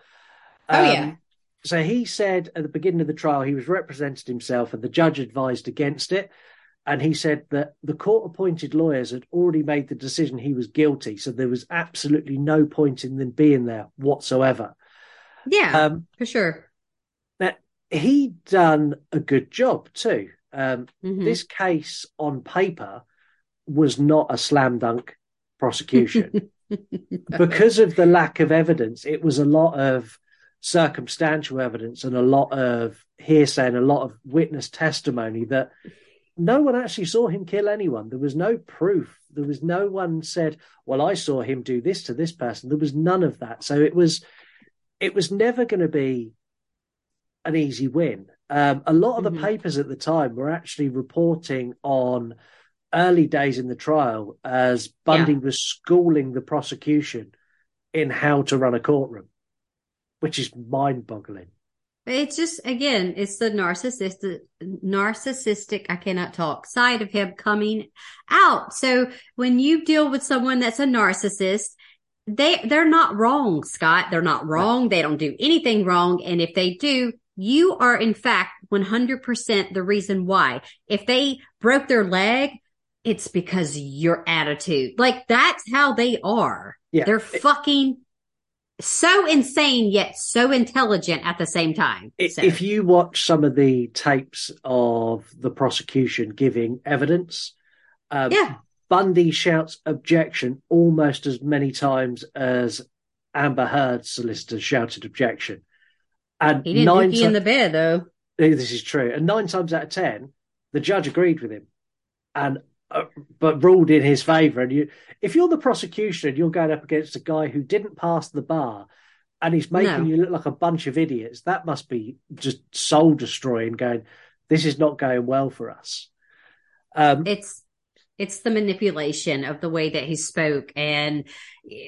Speaker 1: oh yeah. Um,
Speaker 2: so he said at the beginning of the trial he was represented himself, and the judge advised against it and he said that the court appointed lawyers had already made the decision he was guilty so there was absolutely no point in them being there whatsoever.
Speaker 1: Yeah um, for sure.
Speaker 2: now he done a good job too. Um, mm-hmm. this case on paper was not a slam dunk prosecution. <laughs> Because of the lack of evidence it was a lot of circumstantial evidence and a lot of hearsay and a lot of witness testimony that no one actually saw him kill anyone. There was no proof. There was no one said, "Well, I saw him do this to this person." There was none of that. So it was, it was never going to be an easy win. Um, a lot of the mm-hmm. papers at the time were actually reporting on early days in the trial as Bundy yeah. was schooling the prosecution in how to run a courtroom, which is mind boggling.
Speaker 1: It's just again, it's the narcissistic, narcissistic. I cannot talk side of him coming out. So when you deal with someone that's a narcissist, they they're not wrong, Scott. They're not wrong. They don't do anything wrong, and if they do, you are in fact 100% the reason why. If they broke their leg, it's because your attitude. Like that's how they are. Yeah. They're fucking so insane yet so intelligent at the same time.
Speaker 2: So. If you watch some of the tapes of the prosecution giving evidence, um, yeah. Bundy shouts objection almost as many times as Amber Heard's solicitor shouted objection.
Speaker 1: And he didn't nine in the bed though.
Speaker 2: This is true. And nine times out of ten, the judge agreed with him. And uh, but ruled in his favour. And you, if you're the prosecution, and you're going up against a guy who didn't pass the bar, and he's making no. you look like a bunch of idiots. That must be just soul destroying. Going, this is not going well for us.
Speaker 1: Um, it's it's the manipulation of the way that he spoke. And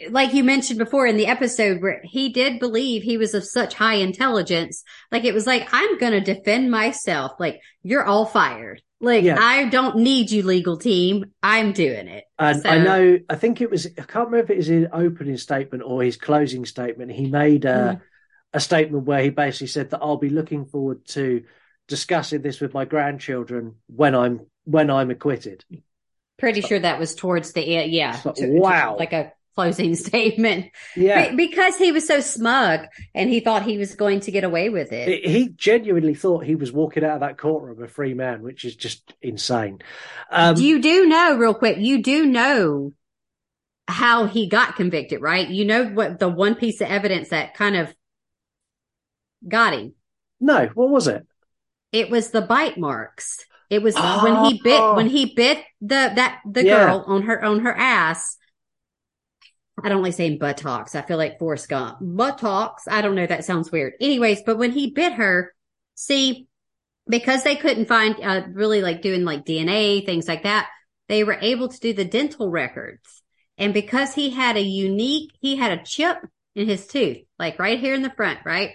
Speaker 1: like you mentioned before in the episode where he did believe he was of such high intelligence, like it was like, I'm going to defend myself. Like you're all fired. Like yeah. I don't need you legal team. I'm doing it.
Speaker 2: And so. I know, I think it was, I can't remember if it was his opening statement or his closing statement. He made a, mm. a statement where he basically said that I'll be looking forward to discussing this with my grandchildren when I'm, when I'm acquitted.
Speaker 1: Pretty sure that was towards the end. Yeah.
Speaker 2: To, wow.
Speaker 1: To, like a closing <laughs> statement.
Speaker 2: Yeah.
Speaker 1: Be- because he was so smug and he thought he was going to get away with it.
Speaker 2: He genuinely thought he was walking out of that courtroom a free man, which is just insane.
Speaker 1: Um, you do know, real quick, you do know how he got convicted, right? You know what the one piece of evidence that kind of got him.
Speaker 2: No, what was it?
Speaker 1: It was the bite marks. It was oh. when he bit <gasps> when he bit the that the yeah. girl on her on her ass. I don't like saying buttocks. I feel like Forrest Gump. Buttocks. I don't know. That sounds weird. Anyways, but when he bit her, see, because they couldn't find uh, really like doing like DNA things like that, they were able to do the dental records. And because he had a unique, he had a chip in his tooth, like right here in the front, right?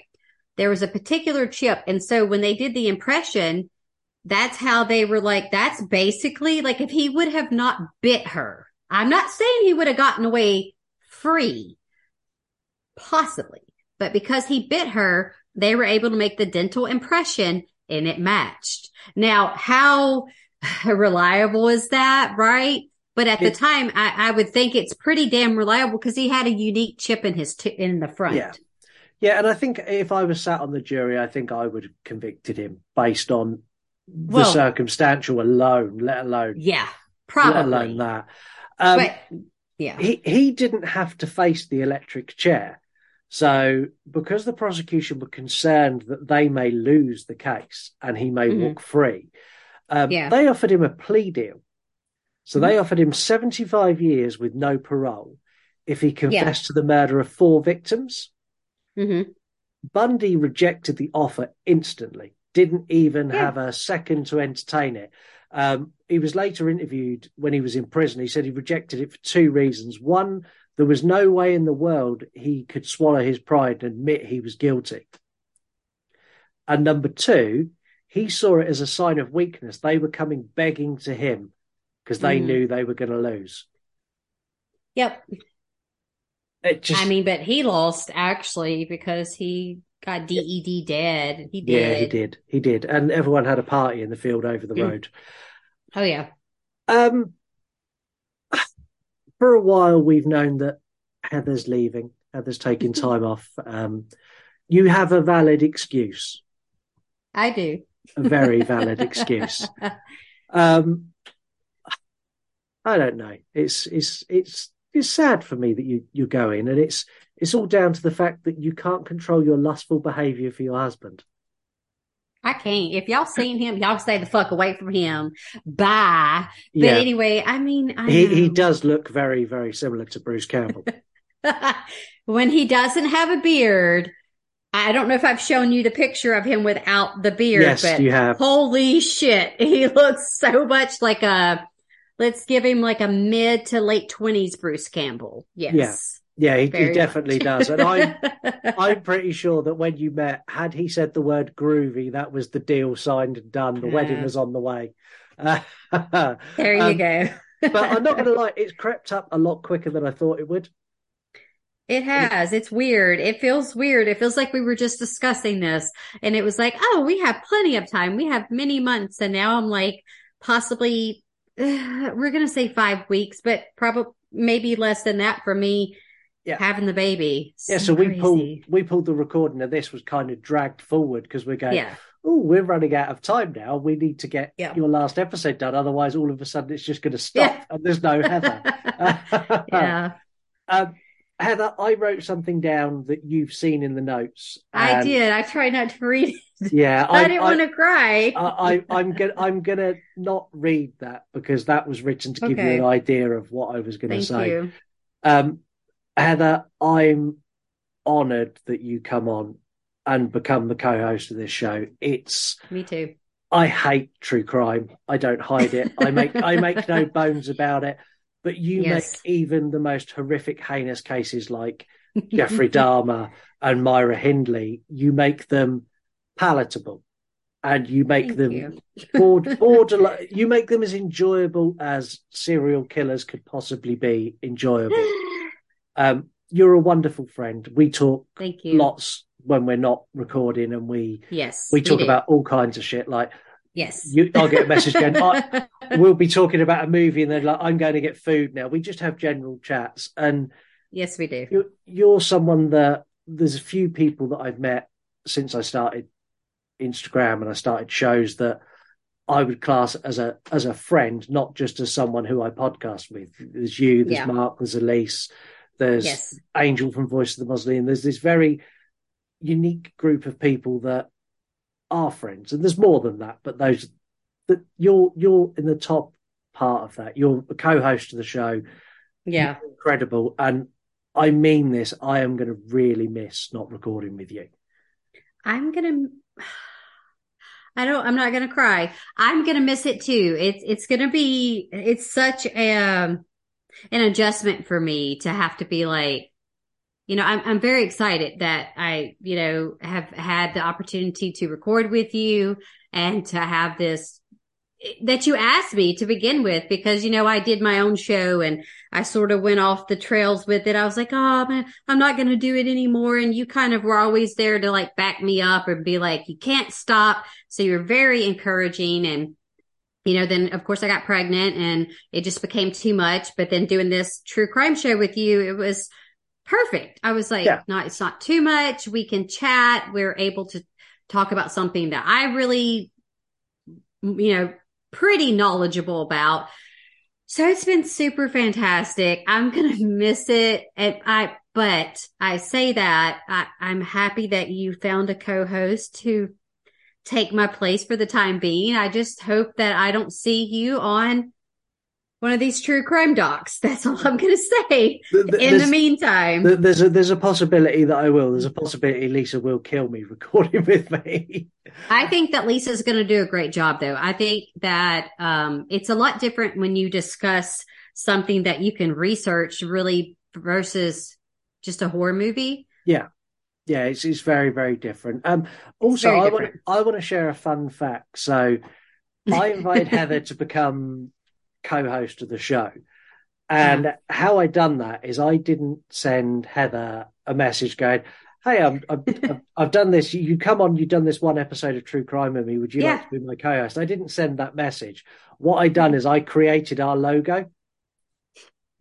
Speaker 1: There was a particular chip. And so when they did the impression, that's how they were like, that's basically like if he would have not bit her. I'm not saying he would have gotten away free, possibly, but because he bit her, they were able to make the dental impression and it matched. Now, how <laughs> reliable is that? Right. But at the time, I, I, would think it's pretty damn reliable because he had a unique chip in his t- in the front.
Speaker 2: Yeah. Yeah, and I think if I was sat on the jury, I think I would have convicted him based on the circumstantial alone, let alone
Speaker 1: yeah, probably
Speaker 2: let alone that. Um,
Speaker 1: but, yeah,
Speaker 2: he he didn't have to face the electric chair, so because the prosecution were concerned that they may lose the case and he may mm-hmm. walk free, um, yeah. they offered him a plea deal. So mm-hmm. they offered him seventy five years with no parole if he confessed yeah. to the murder of four victims.
Speaker 1: Mm-hmm.
Speaker 2: Bundy rejected the offer instantly didn't even yeah. have a second to entertain it. Um, he was later interviewed when he was in prison. He said he rejected it for two reasons. One, there was no way in the world he could swallow his pride and admit he was guilty. And number two, he saw it as a sign of weakness. They were coming begging to him because they mm. knew they were going to lose.
Speaker 1: Yep.
Speaker 2: Just...
Speaker 1: I mean, but he lost actually because he got DED dead. He did.
Speaker 2: Yeah, he did. He did. And everyone had a party in the field over the mm. road.
Speaker 1: Oh yeah.
Speaker 2: Um for a while we've known that Heather's leaving. Heather's taking time off. Um you have a valid excuse.
Speaker 1: I do.
Speaker 2: A very valid excuse. <laughs> Um I don't know. It's it's it's it's sad for me that you you're going, and it's it's all down to the fact that you can't control your lustful behavior for your husband.
Speaker 1: I can't. If y'all seen him, y'all stay the fuck away from him. Bye. But yeah. anyway, I mean, I
Speaker 2: he he does look very very similar to Bruce Campbell. <laughs>
Speaker 1: when he doesn't have a beard, I don't know if I've shown you the picture of him without the beard.
Speaker 2: Yes,
Speaker 1: but
Speaker 2: you have.
Speaker 1: Holy shit, <laughs> he looks so much like a. Let's give him like a mid to late twenties Bruce Campbell. Yes.
Speaker 2: Yeah. He, he definitely does. And I'm <laughs> I'm pretty sure that when you met, had he said the word groovy, that was the deal signed and done. The wedding was on the way. <laughs>
Speaker 1: there you um, go.
Speaker 2: but I'm not going <laughs> to lie, it's crept up a lot quicker than I thought it would.
Speaker 1: It has. It's weird. It feels weird. It feels like we were just discussing this and it was like, oh, we have plenty of time. We have many months. And now I'm like, possibly, uh, <sighs> we're going to say five weeks, but probably maybe less than that for me yeah. having the baby.
Speaker 2: So yeah. So we pulled, we pulled the recording of this was kind of dragged forward because we're going, yeah. oh, we're running out of time now. We need to get yeah. your last episode done. Otherwise, all of a sudden it's just going to stop yeah. and there's no Heather. <laughs> <laughs>
Speaker 1: yeah.
Speaker 2: Um, Heather, I wrote something down that you've seen in the notes.
Speaker 1: I did. I try not to read
Speaker 2: it. Yeah, <laughs>
Speaker 1: I, I didn't want to cry.
Speaker 2: I, am gonna I'm gonna not read that because that was written to give okay. you an idea of what I was going to say. You. Um, Heather, I'm honoured that you come on and become the co-host of this show. It's
Speaker 1: me too.
Speaker 2: I hate true crime. I don't hide it. I make I make no <laughs> bones about it but you yes. make even the most horrific, heinous cases like <laughs> Jeffrey Dahmer and Myra Hindley, you make them palatable and you make Thank them you. <laughs> borderline, you make them as enjoyable as serial killers could possibly be enjoyable. Um, you're a wonderful friend. We talk
Speaker 1: Thank you.
Speaker 2: lots when we're not recording and we
Speaker 1: yes
Speaker 2: we talk about all kinds of shit like
Speaker 1: Yes.
Speaker 2: You, I'll get a message going, I, <laughs> we'll be talking about a movie and then like, I'm going to get food now. We just have general chats. And
Speaker 1: yes, we do.
Speaker 2: You're, you're someone that there's a few people that I've met since I started Instagram and I started shows that I would class as a as a friend, not just as someone who I podcast with. There's you, there's yeah. Mark, there's Elise, there's yes. Angel from Voice of the Muslim. There's this very unique group of people that are friends, and there's more than that. But those that you're you're in the top part of that. You're a co-host of the show.
Speaker 1: Yeah,
Speaker 2: you're incredible, and I mean this. I am going to really miss not recording with you.
Speaker 1: I'm gonna. I don't. I'm not gonna cry. I'm gonna miss it too. It's it's gonna be. It's such a um, an adjustment for me to have to be like, you know, I'm, I'm very excited that I, you know, have had the opportunity to record with you and to have this that you asked me to begin with because you know I did my own show and I sort of went off the trails with it. I was like, "Oh man, I'm not going to do it anymore." And you kind of were always there to like back me up and be like, "You can't stop." So you're very encouraging and you know, then of course I got pregnant and it just became too much, but then doing this true crime show with you, it was perfect. I was like, yeah. no, it's not too much. We can chat. We're able to talk about something that I really, you know, pretty knowledgeable about. So it's been super fantastic. I'm going <laughs> to miss it. And I, but I say that I, I'm happy that you found a co-host to take my place for the time being. I just hope that I don't see you on one of these true crime docs. <laughs> That's all I'm going to say. In the meantime,
Speaker 2: there's a there's a possibility that I will. There's a possibility Lisa will kill me <laughs> recording with me.
Speaker 1: I think that Lisa's going to do a great job, though. I think that um, it's a lot different when you discuss something that you can research really versus just a horror movie.
Speaker 2: Yeah. Yeah, it's, it's very, very different. Um, also, I want, I want to share a fun fact. So I invited <laughs> Heather to become co-host of the show. And yeah. how I done that is I didn't send Heather a message going, "Hey, I'm, I've, I've done this. You come on. You've done this one episode of True Crime with me. Would you yeah. like to be my co-host?" I didn't send that message. What I done is I created our logo,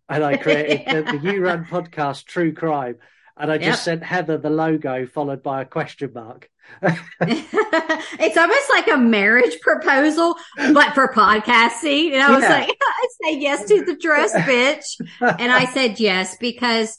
Speaker 2: and I created the, the <laughs> You Run podcast True Crime, and I just yep. sent Heather the logo followed by a question mark. <laughs>
Speaker 1: it's almost like a marriage proposal, but for podcasting. And I was yeah. like, <laughs> I say yes to the dress, <laughs> bitch. and I said yes because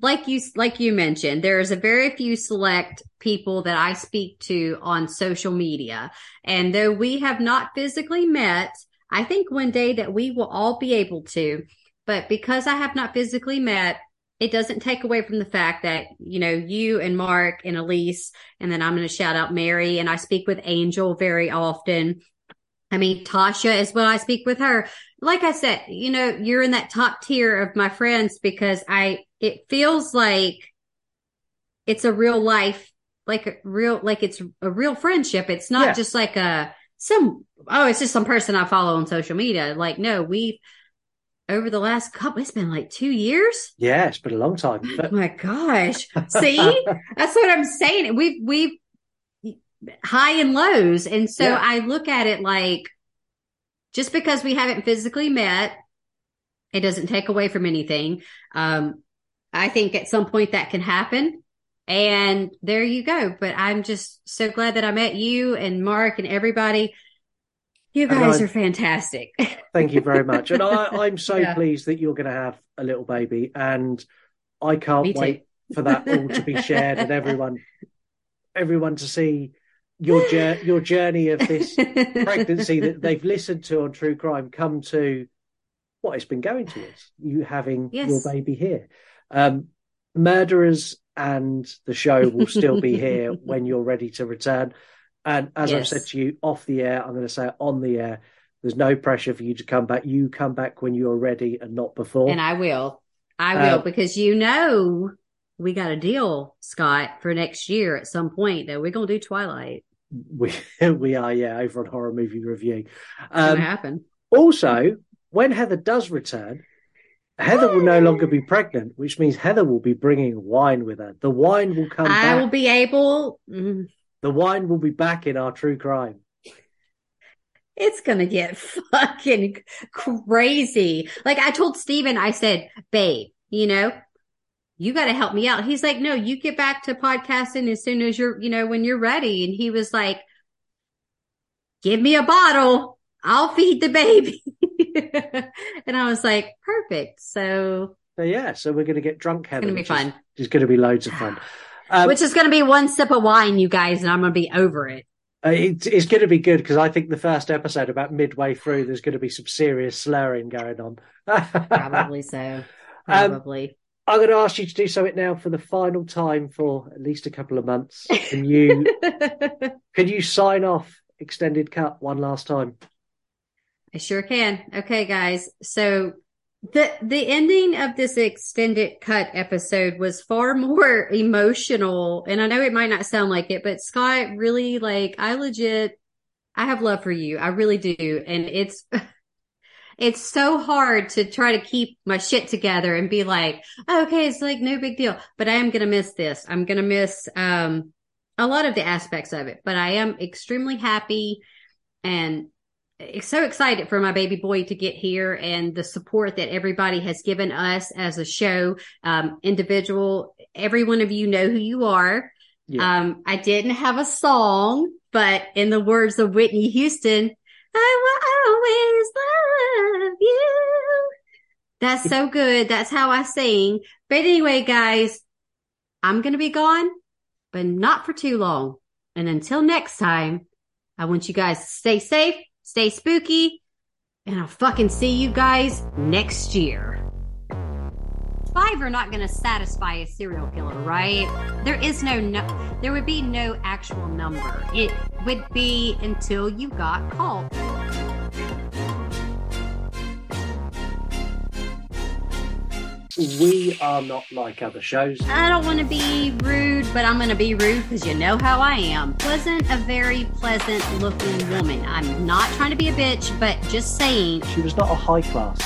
Speaker 1: like you, like you mentioned, there's a very few select people that I speak to on social media. And though we have not physically met, I think one day that we will all be able to. But because I have not physically met, it doesn't take away from the fact that, you know, you and Mark and Elise, and then I'm going to shout out Mary and I speak with Angel very often. I mean, Tasha as well. I speak with her. Like I said, you know, you're in that top tier of my friends because I, it feels like it's a real life, like a real, like it's a real friendship. It's not
Speaker 2: Yeah.
Speaker 1: just like a, some, oh, it's just some person I follow on social media. Like, no, we've, over the last couple, it's been like two years.
Speaker 2: Yeah, it's been a long time.
Speaker 1: Oh <gasps> my gosh. See, <laughs> that's what I'm saying. We've, we've high and lows. And so
Speaker 2: Yeah.
Speaker 1: I look at it like just because we haven't physically met, it doesn't take away from anything. Um, I think at some point that can happen. And there you go. But I'm just so glad that I met you and Mark and everybody. You guys
Speaker 2: I-
Speaker 1: are fantastic. <laughs>
Speaker 2: Thank you very much. And I, I'm so
Speaker 1: Yeah.
Speaker 2: pleased that you're going to have a little baby. And I can't wait for that all to be shared and everyone, everyone to see your jour- your journey of this pregnancy that <laughs> they've listened to on True Crime come to what it's been going towards you having
Speaker 1: Yes.
Speaker 2: your baby here. Um, murderers and the show will still be here <laughs> when you're ready to return. And as I've said to you off the air, I'm going to say on the air. There's no pressure for you to come back. You come back when you're ready and not before.
Speaker 1: And I will. I will
Speaker 2: Uh,
Speaker 1: because you know we got a deal, Scott, for next year at some point that we're gonna do Twilight. <laughs>
Speaker 2: we we are yeah over on horror movie review.
Speaker 1: Gonna
Speaker 2: Um,
Speaker 1: happen.
Speaker 2: also, when Heather does return, Heather will no longer be pregnant, which means Heather will be bringing wine with her. The wine will come
Speaker 1: I
Speaker 2: back.
Speaker 1: will be able. mm,
Speaker 2: The wine will be back in our true crime.
Speaker 1: It's gonna get fucking crazy. Like I told Steven, I said, babe, you know, you got to help me out. He's like, no, you get back to podcasting as soon as you're, you know, when you're ready. And he was like, give me a bottle. I'll feed the baby. <laughs> and I was like, perfect. So,
Speaker 2: So yeah, so we're going to get drunk, Heather.
Speaker 1: It's gonna be
Speaker 2: which is-
Speaker 1: fun.
Speaker 2: Is going to be loads of fun. <sighs> <sighs> Um,
Speaker 1: which is going to be one sip of wine, you guys, and I'm going to be over it.
Speaker 2: uh, it, it's going to be good because I think the first episode, about midway through, there's going to be some serious slurring going on.
Speaker 1: Probably so. <laughs>
Speaker 2: Um,
Speaker 1: Probably.
Speaker 2: I'm going to ask you to do something now for the final time for at least a couple of months. Can you <laughs> can you sign off extended cut one last time?
Speaker 1: I sure can. Okay, guys. So the the ending of this extended cut episode was far more <laughs> emotional, and I know it might not sound like it, but Scott really like I legit I have love for you. I really do, and it's <laughs> it's so hard to try to keep my shit together and be like, okay, it's like no big deal, but I am gonna miss this. I'm gonna miss um a lot of the aspects of it, but I am extremely happy and so excited for my baby boy to get here and the support that everybody has given us as a show, um, individual. Every one of you know who you are.
Speaker 2: Yeah.
Speaker 1: Um, I didn't have a song, but in the words of Whitney Houston, I will always love you. That's so good. That's how I sing. But anyway, guys, I'm going to be gone, but not for too long. And until next time, I want you guys to stay safe, stay spooky, and I'll fucking see you guys next year. Five are not going to satisfy a serial killer, right? There is no, no, there would be no actual number. It would be until you got caught.
Speaker 2: We are not like other shows.
Speaker 1: I don't want to be rude, but I'm going to be rude because you know how I am. Wasn't a very pleasant looking woman. I'm not trying to be a bitch, but just saying.
Speaker 2: She was not a high class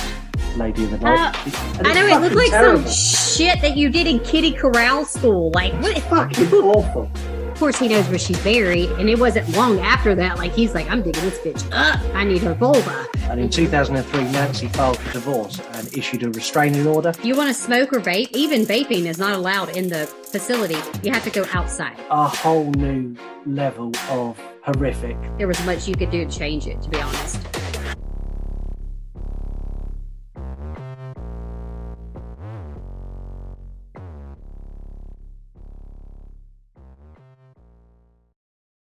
Speaker 2: lady of the night.
Speaker 1: Uh, I know it looked like
Speaker 2: terrible.
Speaker 1: some shit that you did in Kitty Corral school. Like, what?
Speaker 2: fucking awful.
Speaker 1: Of course, he knows where she's buried, and it wasn't long after that. Like, he's like, I'm digging this bitch up. I need her vulva.
Speaker 2: And in 2003, Nancy filed for divorce and issued a restraining order.
Speaker 1: You want to smoke or vape? Even vaping is not allowed in the facility. You have to go outside.
Speaker 2: A whole new level of horrific.
Speaker 1: There was much you could do to change it, to be honest.